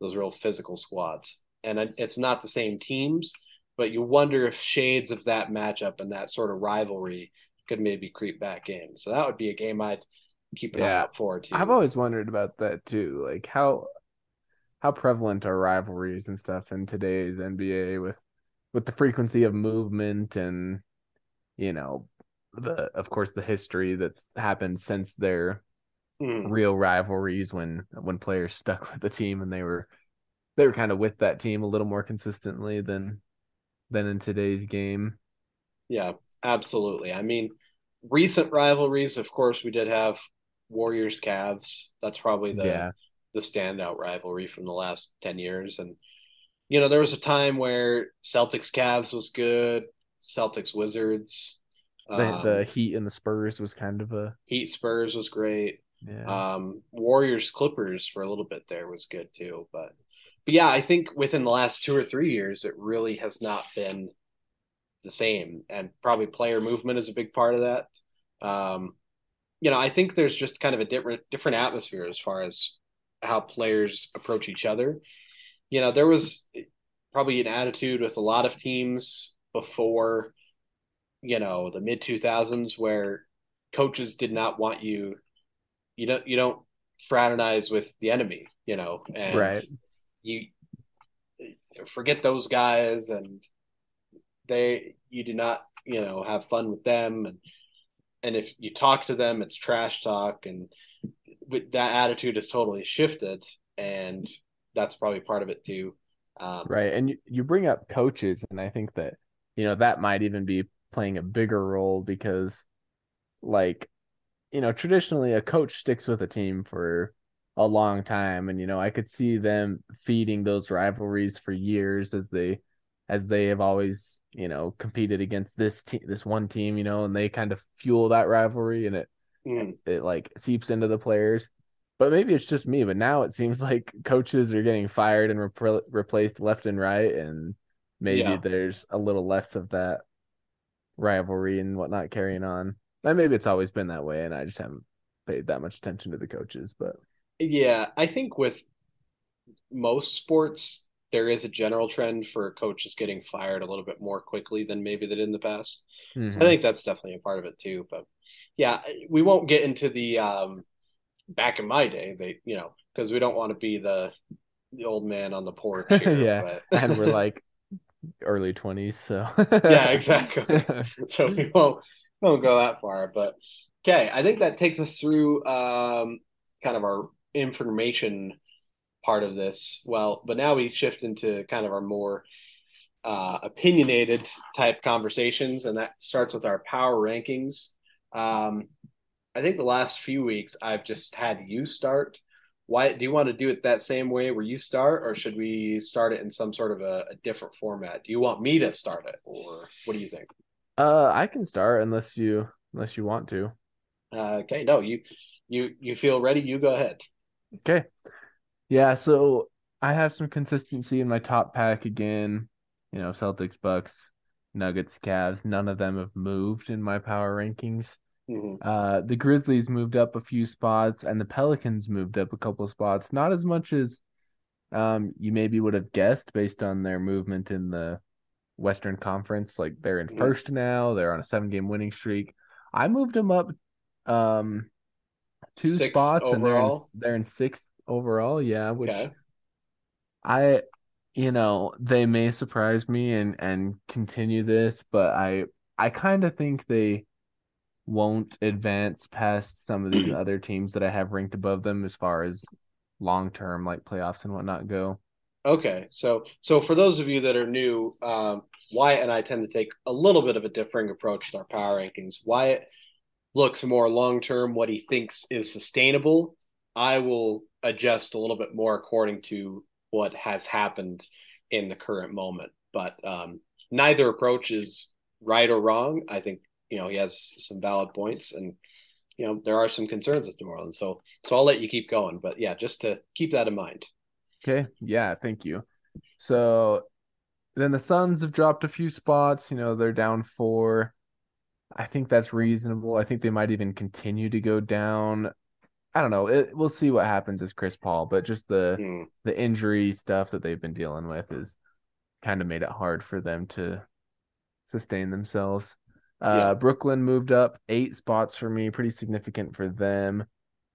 those real physical squads. And it's not the same teams, but you wonder if shades of that matchup and that sort of rivalry could maybe creep back in. So that would be a game I'd keep an yeah. eye out for too. I've always wondered about that too. Like how how prevalent are rivalries and stuff in today's NBA with with the frequency of movement and you know the of course the history that's happened since their mm. real rivalries when when players stuck with the team and they were they were kind of with that team a little more consistently than than in today's game. Yeah, absolutely. I mean, recent rivalries, of course, we did have Warriors Cavs. That's probably the yeah. the standout rivalry from the last 10 years and you know, there was a time where Celtics Cavs was good, Celtics Wizards, the, um, the Heat and the Spurs was kind of a Heat Spurs was great. Yeah. Um, Warriors Clippers for a little bit there was good too, but but yeah, I think within the last two or three years, it really has not been the same, and probably player movement is a big part of that. Um, you know, I think there's just kind of a different different atmosphere as far as how players approach each other. You know, there was probably an attitude with a lot of teams before you know the mid 2000s where coaches did not want you you don't you don't fraternize with the enemy you know and right you forget those guys and they you do not you know have fun with them and and if you talk to them it's trash talk and that attitude has totally shifted and that's probably part of it too. Um, right and you, you bring up coaches and i think that you know that might even be playing a bigger role because like you know traditionally a coach sticks with a team for a long time and you know I could see them feeding those rivalries for years as they as they have always you know competed against this team this one team you know and they kind of fuel that rivalry and it mm. it like seeps into the players but maybe it's just me but now it seems like coaches are getting fired and repl- replaced left and right and maybe yeah. there's a little less of that rivalry and whatnot carrying on. And maybe it's always been that way, and I just haven't paid that much attention to the coaches. But yeah, I think with most sports, there is a general trend for coaches getting fired a little bit more quickly than maybe they did in the past. Mm-hmm. So I think that's definitely a part of it too. But yeah, we won't get into the um, back in my day. They, you know, because we don't want to be the the old man on the porch. Here, yeah, and we're like early twenties, so yeah, exactly. so we won't won't go that far, but okay. I think that takes us through um, kind of our information part of this. Well, but now we shift into kind of our more uh, opinionated type conversations, and that starts with our power rankings. Um, I think the last few weeks I've just had you start. Why do you want to do it that same way where you start, or should we start it in some sort of a, a different format? Do you want me to start it, or what do you think? Uh, I can start unless you unless you want to. Uh, okay, no, you you you feel ready? You go ahead. Okay. Yeah, so I have some consistency in my top pack again. You know, Celtics, Bucks, Nuggets, Cavs. None of them have moved in my power rankings. Mm-hmm. Uh, the Grizzlies moved up a few spots, and the Pelicans moved up a couple spots. Not as much as um, you maybe would have guessed based on their movement in the Western Conference. Like they're in mm-hmm. first now. They're on a seven-game winning streak. I moved them up um, two Six spots, overall. and they're in, they're in sixth overall. Yeah, which okay. I, you know, they may surprise me and and continue this, but I I kind of think they won't advance past some of these other teams that I have ranked above them as far as long term like playoffs and whatnot go. Okay, so so for those of you that are new, um, Wyatt and I tend to take a little bit of a differing approach to our power rankings. Wyatt looks more long term, what he thinks is sustainable. I will adjust a little bit more according to what has happened in the current moment. But um, neither approach is right or wrong. I think you know he has some valid points, and you know there are some concerns with New Orleans. So so I'll let you keep going. But yeah, just to keep that in mind. Okay. Yeah. Thank you. So then the Suns have dropped a few spots. You know they're down four. I think that's reasonable. I think they might even continue to go down. I don't know. It, we'll see what happens as Chris Paul, but just the mm. the injury stuff that they've been dealing with is kind of made it hard for them to sustain themselves. Uh, yeah. Brooklyn moved up eight spots for me, pretty significant for them.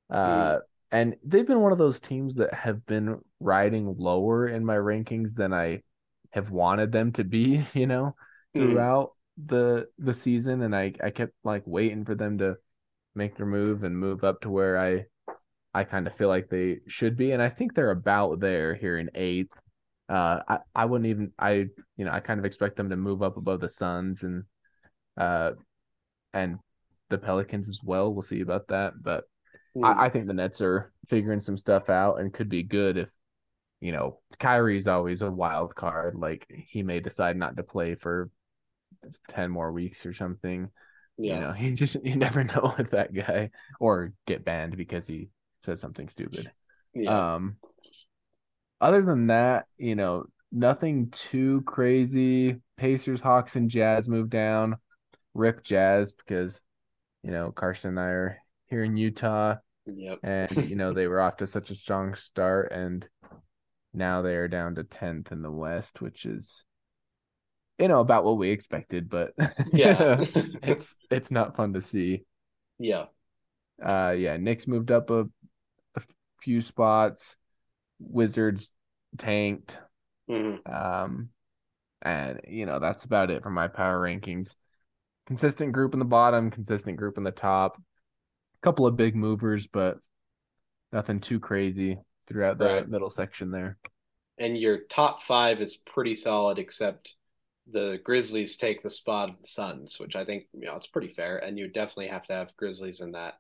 Uh, mm. And they've been one of those teams that have been riding lower in my rankings than I have wanted them to be, you know, hmm. throughout mm. the the season. And I I kept like waiting for them to make their move and move up to where I I kind of feel like they should be, and I think they're about there here in eighth. Uh, I I wouldn't even I you know I kind of expect them to move up above the Suns and uh and the Pelicans as well. We'll see about that, but mm. I, I think the Nets are figuring some stuff out and could be good if you know Kyrie's always a wild card. Like he may decide not to play for ten more weeks or something. Yeah. You know, he just you never know with that guy or get banned because he says something stupid. Yeah. Um other than that, you know, nothing too crazy. Pacers, Hawks, and Jazz move down. Rip Jazz because you know Karston and I are here in Utah. Yep. And you know they were off to such a strong start, and now they are down to tenth in the West, which is you know about what we expected, but yeah, it's it's not fun to see. Yeah. Uh, yeah. Knicks moved up a, a few spots. Wizards tanked. Mm-hmm. Um, and you know that's about it for my power rankings. Consistent group in the bottom, consistent group in the top. A couple of big movers, but nothing too crazy throughout the right. middle section there. And your top five is pretty solid, except the Grizzlies take the spot of the Suns, which I think you know it's pretty fair, and you definitely have to have Grizzlies in that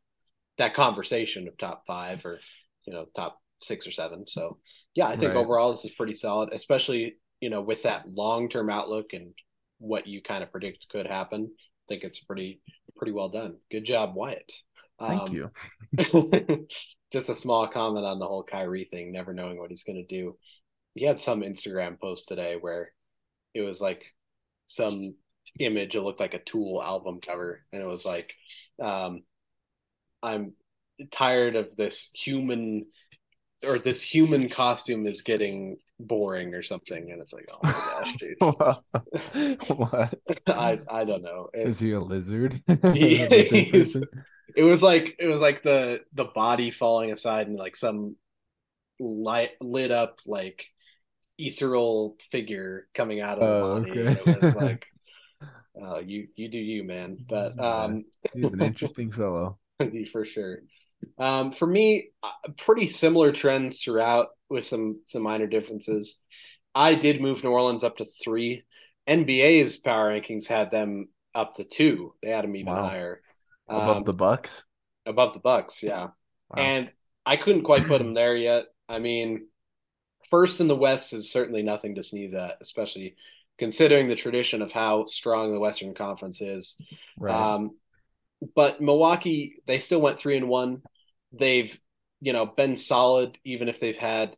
that conversation of top five or you know top six or seven. So yeah, I think right. overall this is pretty solid, especially you know with that long term outlook and what you kind of predict could happen. I think it's pretty pretty well done. Good job, Wyatt. Thank um, you. just a small comment on the whole Kyrie thing, never knowing what he's going to do. He had some Instagram post today where it was like some image. It looked like a Tool album cover, and it was like, um, "I'm tired of this human." Or this human costume is getting boring or something, and it's like, oh my gosh, dude. what? I I don't know. It, is he a lizard? it was like it was like the the body falling aside and like some light lit up like ethereal figure coming out of the Oh, body. okay. It was like, uh, you you do you, man. But um, He's an interesting fellow. for sure. Um, for me, uh, pretty similar trends throughout, with some some minor differences. I did move New Orleans up to three. NBA's power rankings had them up to two. They had them even Wow. higher, Above um, the Bucks. above the Bucks. Yeah, Wow. and I couldn't quite put them there yet. I mean, first in the West is certainly nothing to sneeze at, especially considering the tradition of how strong the Western Conference is. right. Um, but Milwaukee, they still went three and one. They've, you know, been solid, even if they've had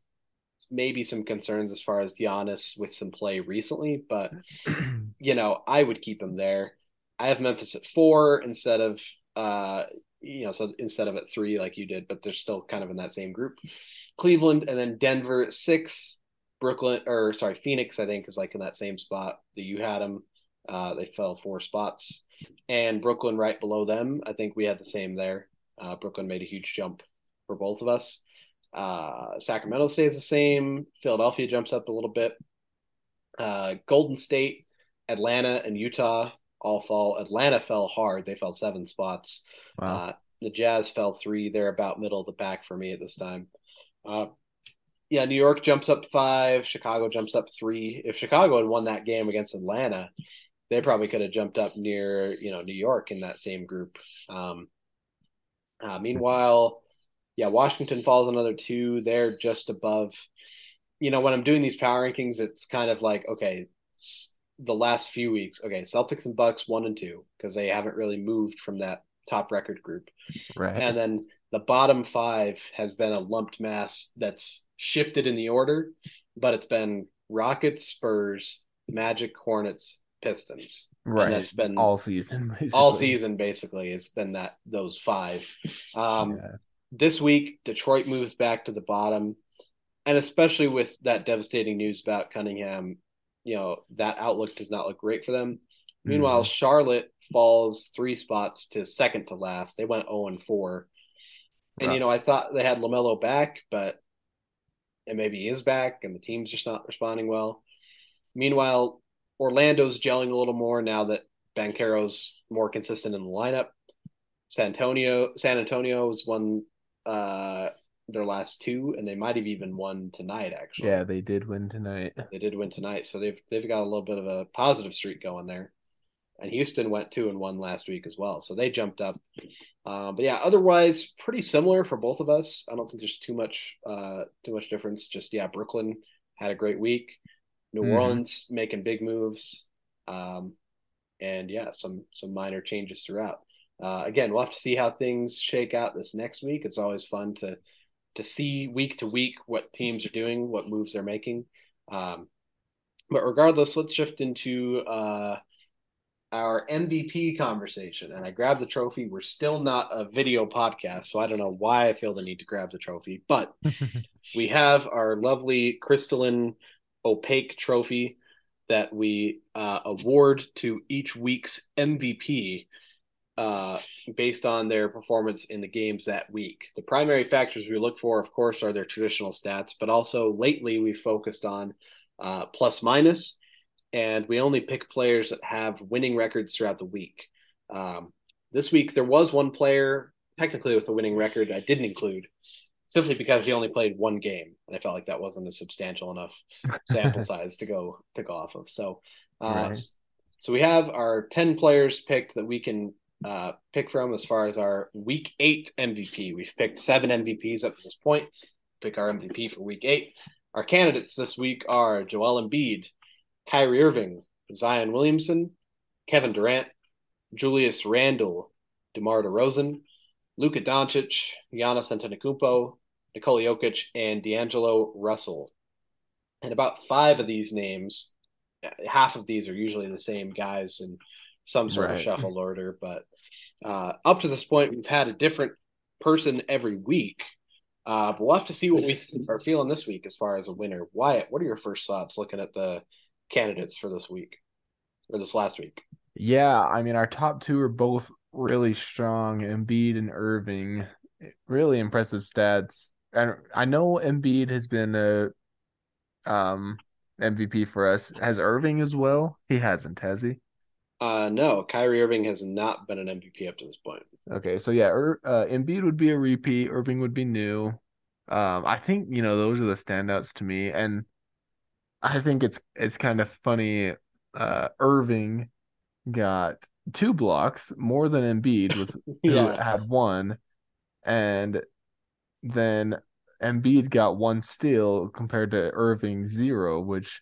maybe some concerns as far as Giannis with some play recently. But you know, I would keep him there. I have Memphis at four instead of, uh, you know, so instead of at three like you did, but they're still kind of in that same group. Cleveland and then Denver at six. Brooklyn or sorry, Phoenix, I think is like in that same spot that you had them. Uh, they fell four spots, and Brooklyn right below them. I think we had the same there. Uh, Brooklyn made a huge jump for both of us. Uh, Sacramento stays the same. Philadelphia jumps up a little bit. Uh, Golden State, Atlanta, and Utah all fall. Atlanta fell hard. They fell seven spots. wow. Uh, the Jazz fell three. They're about middle of the pack for me at this time. Uh, yeah, New York jumps up five. Chicago jumps up three. If Chicago had won that game against Atlanta, they probably could have jumped up near you know New York in that same group. Um, uh, meanwhile, yeah, Washington falls another two. They're just above. You know, when I'm doing these power rankings, it's kind of like okay, the last few weeks, okay, Celtics and Bucks one and two because they haven't really moved from that top record group, right. and then the bottom five has been a lumped mass that's shifted in the order, but it's been Rockets, Spurs, Magic, Hornets, Pistons. right. that's been all season. Basically. all season basically it's been that those five um Yeah. this week detroit moves back to the bottom and especially with that devastating news about cunningham you know that outlook does not look great for them meanwhile Mhm. charlotte falls three spots to second to last they went 0 and 4 and you know i thought they had lamelo back but and maybe he is back and the team's just not responding well. Meanwhile orlando's gelling a little more now that Banchero's more consistent in the lineup. San antonio san antonio's won uh their last two and they might have even won tonight actually. Yeah, they did win tonight. they did win tonight so they've they've got a little bit of a positive streak going there and Houston went two and one last week as well, so they jumped up. Um, but yeah, otherwise pretty similar for both of us. I don't think there's too much uh, too much difference. Just yeah, Brooklyn had a great week. New Mhm. Orleans making big moves, um, and yeah, some some minor changes throughout. Uh, again, we'll have to see how things shake out this next week. It's always fun to to see week to week what teams are doing, what moves they're making. Um, but regardless, let's shift into uh, our MVP conversation. And I grabbed the trophy. We're still not a video podcast, so I don't know why I feel the need to grab the trophy, but we have our lovely crystalline opaque trophy that we uh, award to each week's MVP uh, based on their performance in the games that week. The primary factors we look for, of course, are their traditional stats, but also lately we've focused on uh, plus minus, and we only pick players that have winning records throughout the week. Um, this week, there was one player technically with a winning record I didn't include simply because he only played one game, and I felt like that wasn't a substantial enough sample size to go to go off of. So, uh, Right. so we have our ten players picked that we can uh, pick from as far as our week eight MVP. We've picked seven MVPs up to this point. Pick our MVP for week eight. Our candidates this week are Joel Embiid, Kyrie Irving, Zion Williamson, Kevin Durant, Julius Randle, DeMar DeRozan, Luka Doncic, Giannis Antetokounmpo, Nikola Jokic, and D'Angelo Russell. And about five of these names, half of these are usually the same guys in some sort of Right. shuffle order. But uh, up to this point, we've had a different person every week. Uh, but we'll have to see what we are feeling this week as far as a winner. Wyatt, what are your first thoughts looking at the candidates for this week or this last week? Yeah, I mean, our top two are both really strong. Embiid and Irving, really impressive stats. and I know Embiid has been a um MVP for us. Has Irving as well? He hasn't, has he? Uh, no, Kyrie Irving has not been an MVP up to this point. Okay, so yeah, Ir uh, Embiid would be a repeat. Irving would be new. Um, I think you know those are the standouts to me, and I think it's it's kind of funny. Uh, Irving got two blocks more than Embiid with who had one, and then Embiid got one steal compared to Irving zero, which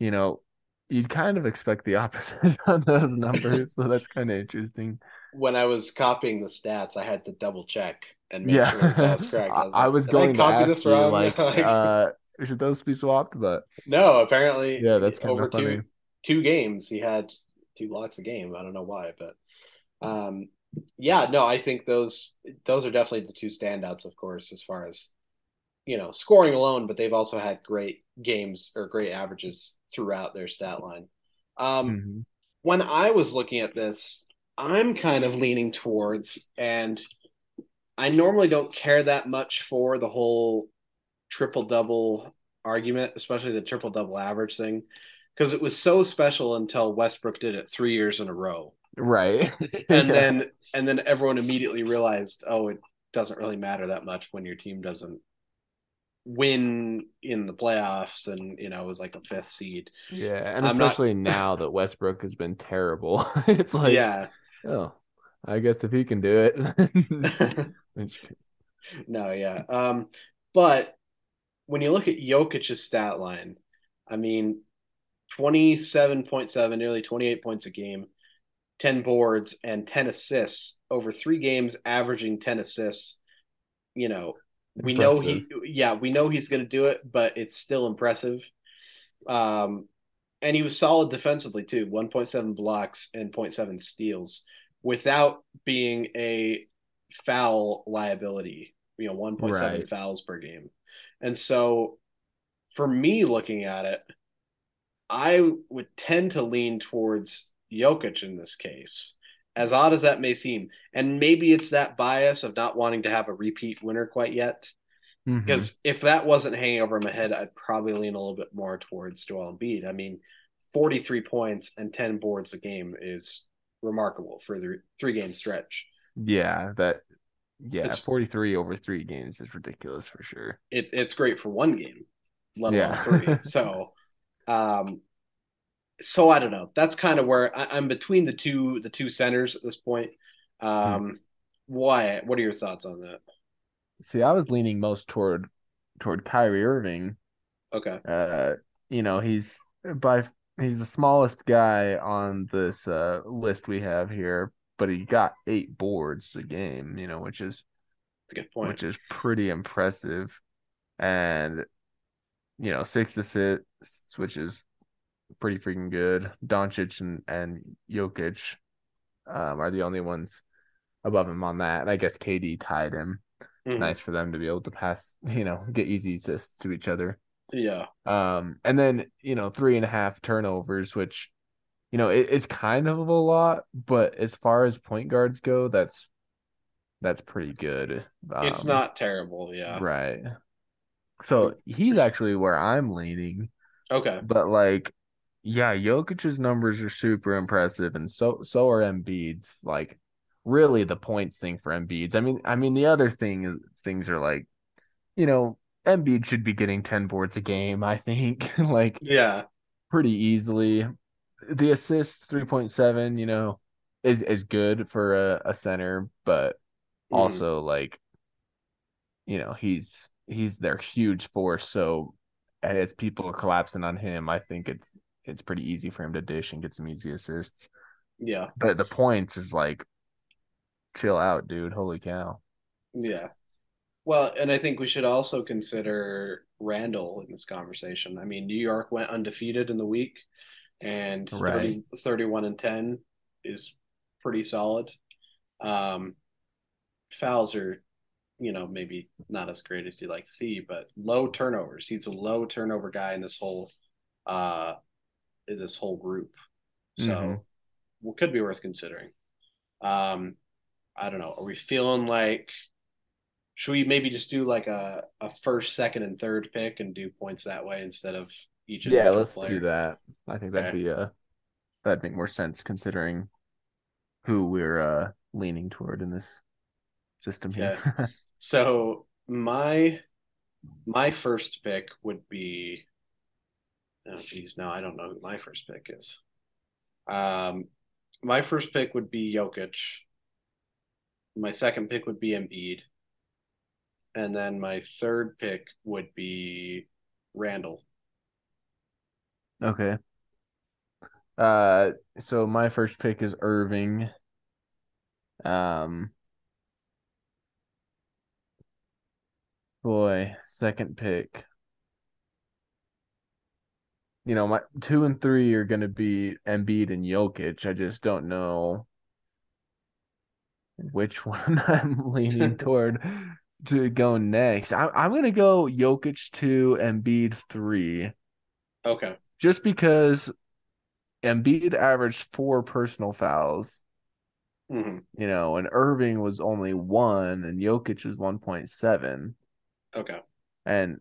you know you'd kind of expect the opposite on those numbers. So that's kind of interesting. When I was copying the stats, I had to double check and make Yeah, sure that was correct. I was, I like, was "Did going to ask this you wrong?" Like, uh, should those be swapped? But no, apparently, yeah, that's kind over of funny. two two games, he had two blocks a game. I don't know why, but um, yeah, no, I think those those are definitely the two standouts, of course, as far as you know, scoring alone. But they've also had great games or great averages throughout their stat line. Um, Mhm. when I was looking at this, I'm kind of leaning towards, and I normally don't care that much for the whole triple double argument, especially the triple double average thing, because it was so special until Westbrook did it three years in a row, Right. and then and then everyone immediately realized, oh, it doesn't really matter that much when your team doesn't win in the playoffs, and you know it was like a fifth seed. Yeah, and I'm not- especially now that Westbrook has been terrible. It's like, yeah, oh, I guess if he can do it. No, yeah. Um, but when you look at Jokic's stat line, I mean, 27.7, nearly 28 points a game, 10 boards, and 10 assists over three games, averaging 10 assists. You know, we know he, yeah, we know he's going to do it, but it's still impressive. Um, and he was solid defensively too 1.7 blocks and 0.7 steals without being a foul liability, you know, 1.7 Right. fouls per game. And so for me looking at it, I would tend to lean towards Jokic in this case, as odd as that may seem. And maybe it's that bias of not wanting to have a repeat winner quite yet. Mhm. Because if that wasn't hanging over my head, I'd probably lean a little bit more towards Joel Embiid. I mean, 43 points and 10 boards a game is remarkable for the three game stretch. yeah, that yeah, It's- 43 over three games is ridiculous for sure. It, it's great for one game, let alone Yeah. three. So, um, so I don't know. That's kind of where I, I'm between the two the two centers at this point. Um, why? What are your thoughts on that? See, I was leaning most toward toward Kyrie Irving. Okay. Uh, you know, he's by he's the smallest guy on this uh list we have here, but he got eight boards a game, you know, which is good point. which is pretty impressive. And you know, six assists, which is pretty freaking good. Doncic and and Jokic um, are the only ones above him on that. And I guess KD tied him. Mhm. Nice for them to be able to pass, you know, get easy assists to each other. Yeah. Um, and then you know, three and a half turnovers, which you know, it, it's kind of a lot, but as far as point guards go, that's that's pretty good. it's Um, not terrible. Yeah. Right. So he's actually where I'm leaning, Okay. but like, yeah, Jokic's numbers are super impressive, and so so are Embiid's. Like, really, the points thing for Embiid's. I mean, I mean, the other thing is things are like, you know, Embiid should be getting ten boards a game. I think, like, Yeah. pretty easily. The assists three point seven, you know, is is good for a, a center, but Mhm. also like you know he's he's their huge force so and as people are collapsing on him i think it's it's pretty easy for him to dish and get some easy assists Yeah. but the points is like chill out dude holy cow Yeah. Well, and I think we should also consider Randle in this conversation. I mean, New York went undefeated in the week, and Right. 30, 31 and 10 is pretty solid. Um, fouls are, you know, maybe not as great as you'd like to see, but low turnovers. He's a low turnover guy in this whole, uh, in this whole group. So, Mhm. what could be worth considering. Um, I don't know. Are we feeling like should we maybe just do like a, a first, second, and third pick and do points that way instead of each Yeah, let's player? do that. I think that'd Okay. be uh that'd make more sense considering who we're uh leaning toward in this system here. So my my first pick would be oh geez, no, I don't know who my first pick is. Um my first pick would be Jokic. My second pick would be Embiid. And then my third pick would be Randle. Okay. Uh so my first pick is Irving. Um boy, second pick. You know, my two and three are gonna be Embiid and Jokic. I just don't know which one I'm leaning toward to go next. I, I'm gonna go Jokic two, Embiid three, Okay. Just because Embiid averaged four personal fouls, hmm you know, and Irving was only one, and Jokic is 1.7. Okay. And,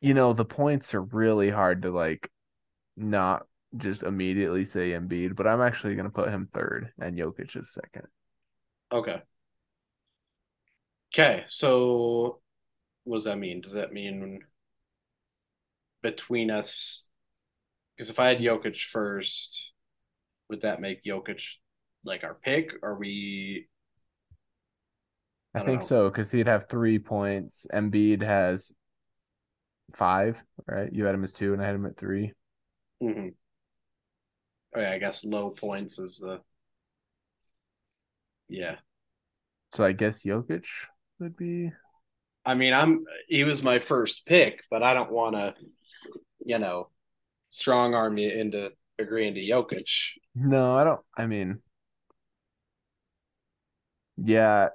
you know, the points are really hard to like not just immediately say Embiid, but I'm actually gonna put him third and Jokic is second. Okay. Okay. So what does that mean? Does that mean between us? Because if I had Jokic first, would that make Jokic like our pick? Are we? I, I think know. so, because he'd have three points. Embiid has five, right? You had him as two, and I had him at three. mm-hmm. Oh yeah, I guess low points is the. Yeah, So I guess Jokic would be. I mean, I'm he was my first pick, but I don't want to, you know, strong arm you into agreeing to Jokic. No, I don't. I mean, yeah,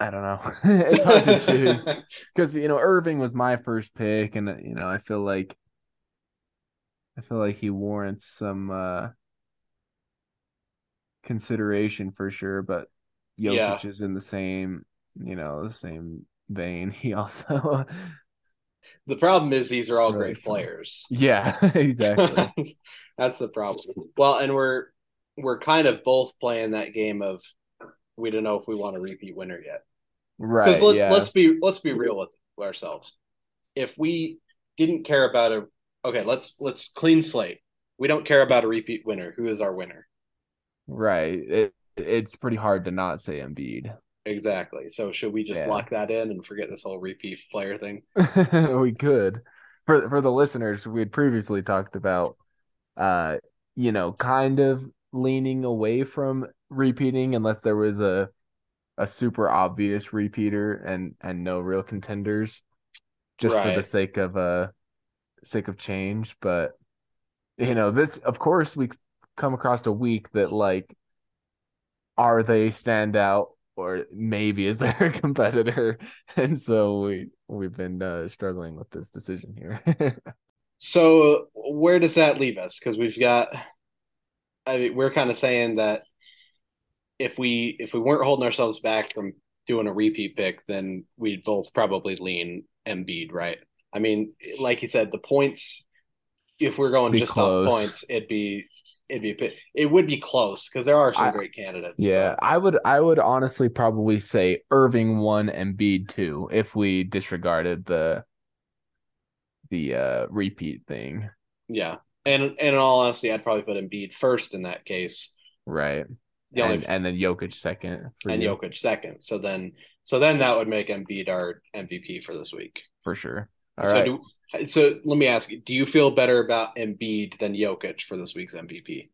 I don't know. It's hard to choose because you know Irving was my first pick, and you know I feel like I feel like he warrants some uh consideration for sure. But Jokic Yeah. is in the same, you know, the same vein. He also, The problem is these are all Really great strong. players. yeah, exactly. That's the problem. Well, and we're we're kind of both playing that game of we don't know if we want a repeat winner yet. Right. Because let, yeah. let's be let's be real with ourselves. If we didn't care about a okay, let's let's clean slate. We don't care about a repeat winner. Who is our winner? Right. It it's pretty hard to not say Embiid. Exactly. So should we just Yeah. lock that in and forget this whole repeat player thing? we could. For for the listeners, we had previously talked about uh, you know, kind of leaning away from repeating unless there was a a super obvious repeater and and no real contenders just for the sake of uh sake of change. But you know, this of course we come across a week that like are they stand out or maybe is there a competitor? And so we we've been uh, struggling with this decision here. So where does that leave us? Because we've got, I mean, we're kind of saying that if we if we weren't holding ourselves back from doing a repeat pick, then we'd both probably lean Embiid, right? I mean, like you said, the points. If we're going just close. off points, it'd be it'd be a it would be close because there are some I- great candidates. yeah, but- I would I would honestly probably say Irving one and Embiid two if we disregarded the the uh repeat thing. yeah. And and in all honesty, I'd probably put Embiid first in that case. Right. The And and then Jokic second and you, Jokic second. So then so then that would make Embiid our MVP for this week. for sure. All so right. do, so let me ask you, do you feel better about Embiid than Jokic for this week's MVP?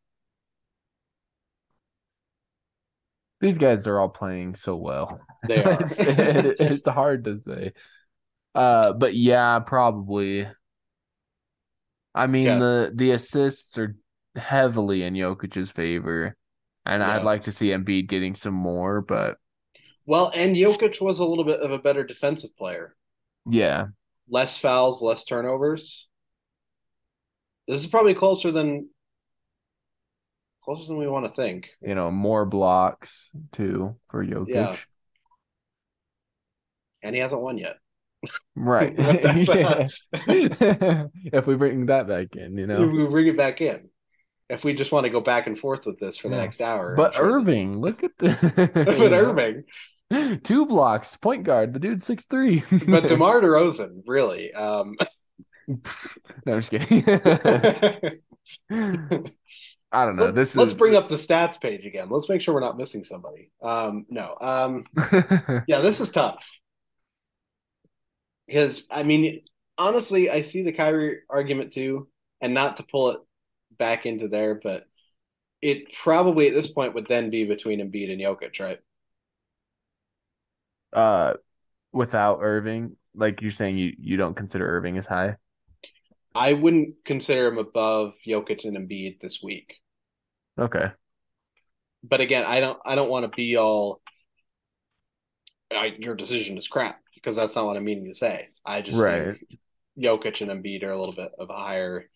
These guys are all playing so well. They are. it's, it- it's hard to say. Uh, but yeah, probably. I mean, Okay. the the assists are heavily in Jokic's favor, and Yeah. I'd like to see Embiid getting some more, but Well, and Jokic was a little bit of a better defensive player. yeah, Less fouls, less turnovers. This is probably closer than closer than we want to think. you know, more blocks too for Jokic. Yeah. and he hasn't won yet. Right. If we bring that back in, you know. We bring it back in. If we just want to go back and forth with this for the Yeah. next hour. But sure- Irving, look at the but? Irving, Two blocks, point guard. The dude's six three. but DeMar DeRozan, really. Um, no, I'm just kidding. I don't know. let, This let's is bring up the stats page again. Let's make sure we're not missing somebody. Um, no. Um, yeah, this is tough. Because I mean, honestly, I see the Kyrie argument too, and not to pull it back into there, but it probably at this point would then be between Embiid and Jokic, right? Uh without Irving, like you're saying you you don't consider Irving as high. I wouldn't consider him above Jokic and Embiid this week. Okay. But again, I don't I don't want to be all I, your decision is crap because that's not what I'm meaning to say. I just Right. think Jokic and Embiid are a little bit of a higher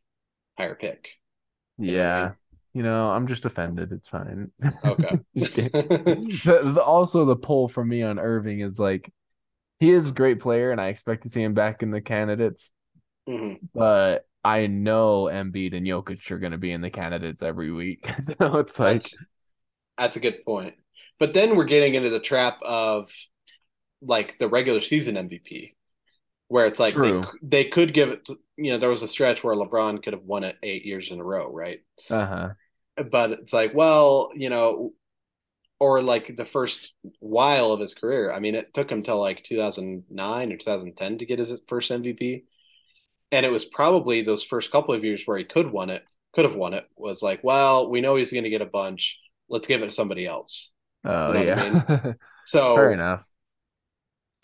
higher pick. Yeah. You know, I'm just offended. It's fine. Okay. The, the, also the pull from me on Irving is like he is a great player and I expect to see him back in the candidates, Mhm. but I know Embiid and Jokic are going to be in the candidates every week. so it's like That's that's a good point. But then we're getting into the trap of like the regular season MVP, where it's like they, they could give it. To, you know, there was a stretch where LeBron could have won it eight years in a row, right? uh-huh. But it's like, well, you know, or like the first while of his career. I mean, it took him till like 2009 or 2010 to get his first MVP, and it was probably those first couple of years where he could won it, could have won it. Was like, well, we know he's going to get a bunch. Let's give it to somebody else. Oh You know what I yeah. So Fair enough.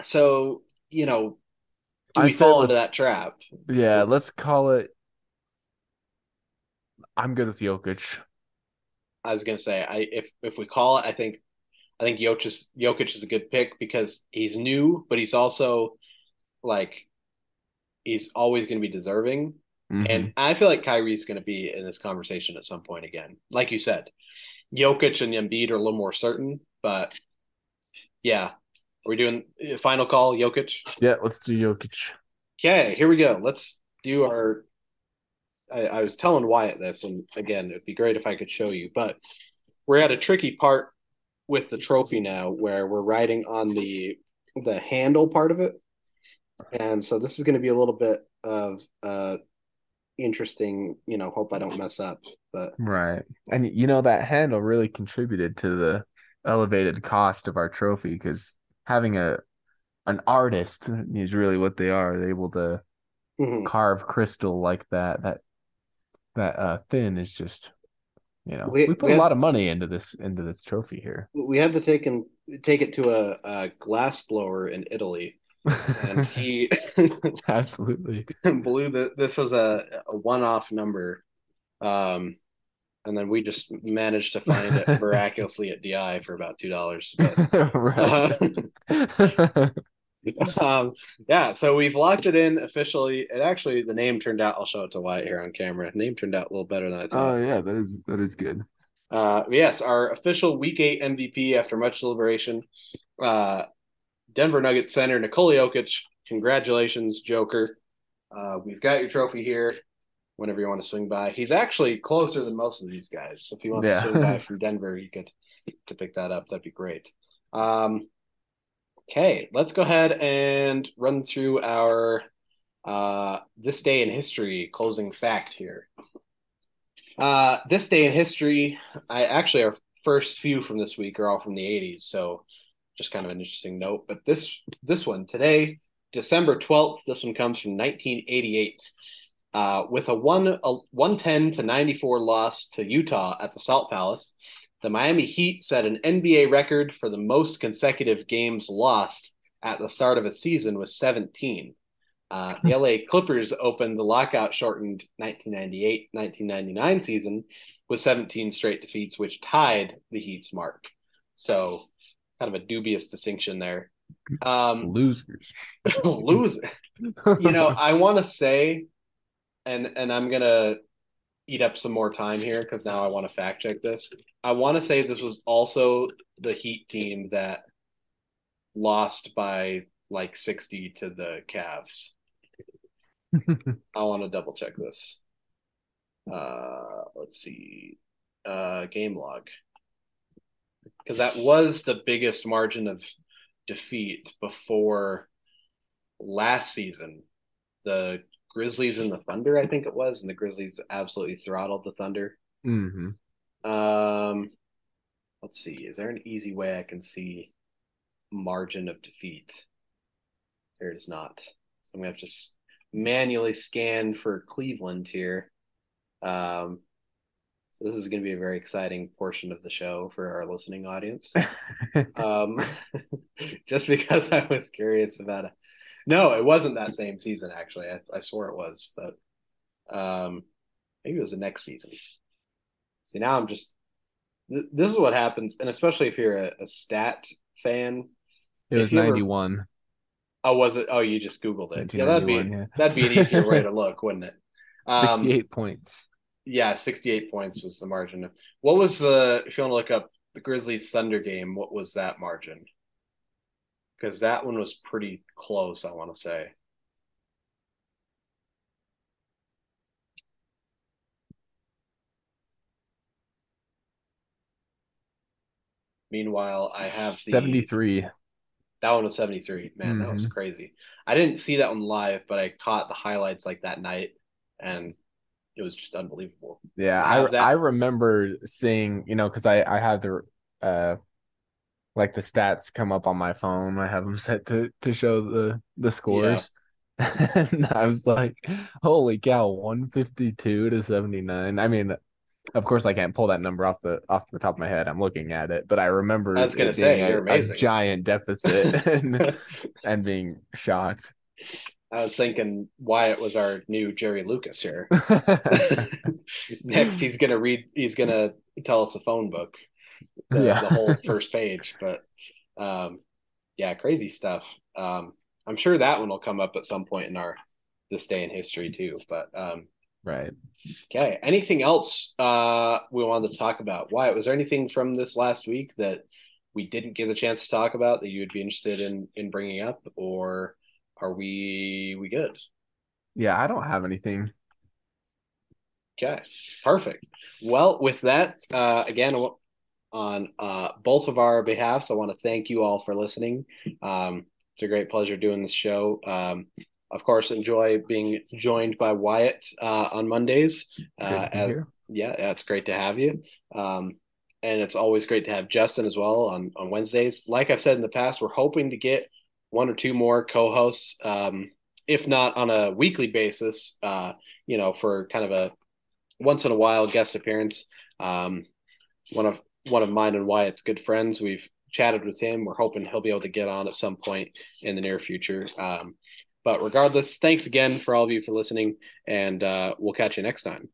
So you know, do we fall into that trap? Yeah, let's call it I'm good with Jokic. I was gonna say, I if if we call it, I think I think Jokic is, Jokic is a good pick because he's new, but he's also like he's always going to be deserving, Mhm. and I feel like Kyrie's going to be in this conversation at some point again. Like you said, Jokic and Embiid are a little more certain, but yeah, we're we doing final call, Jokic? yeah, let's do Jokic. Okay, here we go. Let's do our. I, I was telling Wyatt this, and again, it'd be great if I could show you, but we're at a tricky part with the trophy now, where we're riding on the the handle part of it, and so this is going to be a little bit of uh interesting. You know, hope I don't mess up, but Right. And you know that handle really contributed to the elevated cost of our trophy because having a an artist is really what they are. They're able to mhm. carve crystal like that. That that uh thin is just you know We- we, put we a lot of money into this into this trophy here. we had to take and take it to a, a glass blower in Italy, and he. Absolutely. blew the this was a, a one-off number um and then we just managed to find it miraculously at DI for about two dollars. right. um, yeah, so we've locked it in officially. And actually, the name turned out. I'll show it to Wyatt here on camera. The name turned out a little better than I thought. Oh yeah, that is that is good. Uh, yes, our official Week Eight MVP after much deliberation, uh, Denver Nuggets center Nikola Jokic. Congratulations, Joker. Uh, we've got your trophy here. Whenever you want to swing by, he's actually closer than most of these guys. So if he wants Yeah. to swing by from Denver, he could to pick that up. That'd be great. Um, okay, let's go ahead and run through our uh, this day in history closing fact here. Uh, this day in history, I actually our first few from this week are all from the 80s, so just kind of an interesting note. But this this one today, December 12th, this one comes from 1988. Uh, with a one a 110 to 94 loss to Utah at the Salt Palace, the Miami Heat set an NBA record for the most consecutive games lost at the start of a season with 17. Uh, the LA Clippers opened the lockout shortened 1998 1999 season with 17 straight defeats, which tied the Heat's mark. So, kind of a dubious distinction there. Um, Losers. lose, you know, I want to say, and and I'm gonna eat up some more time here because now I want to fact check this. I want to say this was also the Heat team that lost by like 60 to the Cavs. I want to double check this. Uh, let's see. Uh, game log. Because that was the biggest margin of defeat before last season. The Grizzlies and the Thunder, I think it was, and the Grizzlies absolutely throttled the Thunder. Mm-hmm. Um, let's see. Is there an easy way I can see margin of defeat? There is not. So I'm gonna have to manually scan for Cleveland here. Um, so this is going to be a very exciting portion of the show for our listening audience. um, just because I was curious about it. No, it wasn't that same season. Actually, I, I swore it was, but um, maybe it was the next season. See, now I'm just. Th- this is what happens, and especially if you're a, a stat fan. It was ninety one. Oh, was it? Oh, you just googled it. Yeah, that'd be yeah. that'd be an easier way to look, wouldn't it? Um, Sixty-eight points. Yeah, sixty-eight points was the margin. What was the? If you want to look up the Grizzlies Thunder game, what was that margin? Because that one was pretty close. I want to say. Meanwhile, I have the 73. That one was 73. Man, mm-hmm. that was mm-hmm. crazy. I didn't see that one live, but I caught the highlights like that night and it was just unbelievable. Yeah, I I, I remember seeing, you know, because I I have the uh like the stats come up on my phone. I have them set to to show the the scores. Yeah. and I was like, holy cow, 152 to 79. I mean, of course, I can't pull that number off the off the top of my head. I'm looking at it, but I remember I was gonna say a, a, giant deficit and, and being shocked. I was thinking Wyatt was our new Jerry Lucas here. Next, he's gonna read. He's gonna tell us a phone book, the, yeah. the whole first page. But um, yeah, crazy stuff. Um, I'm sure that one will come up at some point in our this day in history too. But um, right. Okay. Anything else uh, we wanted to talk about? Why was there anything from this last week that we didn't get a chance to talk about that you would be interested in in bringing up, or are we we good? Yeah, I don't have anything. Okay, perfect. Well, with that, uh, again, on uh, both of our behalfs, I want to thank you all for listening. Um, it's a great pleasure doing this show. Um, of course, enjoy being joined by Wyatt uh, on Mondays. Uh, as, yeah, it's great to have you. Um, and it's always great to have Justin as well on, on Wednesdays. Like I've said in the past, we're hoping to get one or two more co-hosts, um, if not on a weekly basis, uh, you know, for kind of a once in a while guest appearance. Um, one of one of mine and Wyatt's good friends. We've chatted with him. We're hoping he'll be able to get on at some point in the near future. Um, but regardless, thanks again for all of you for listening, and uh, we'll catch you next time.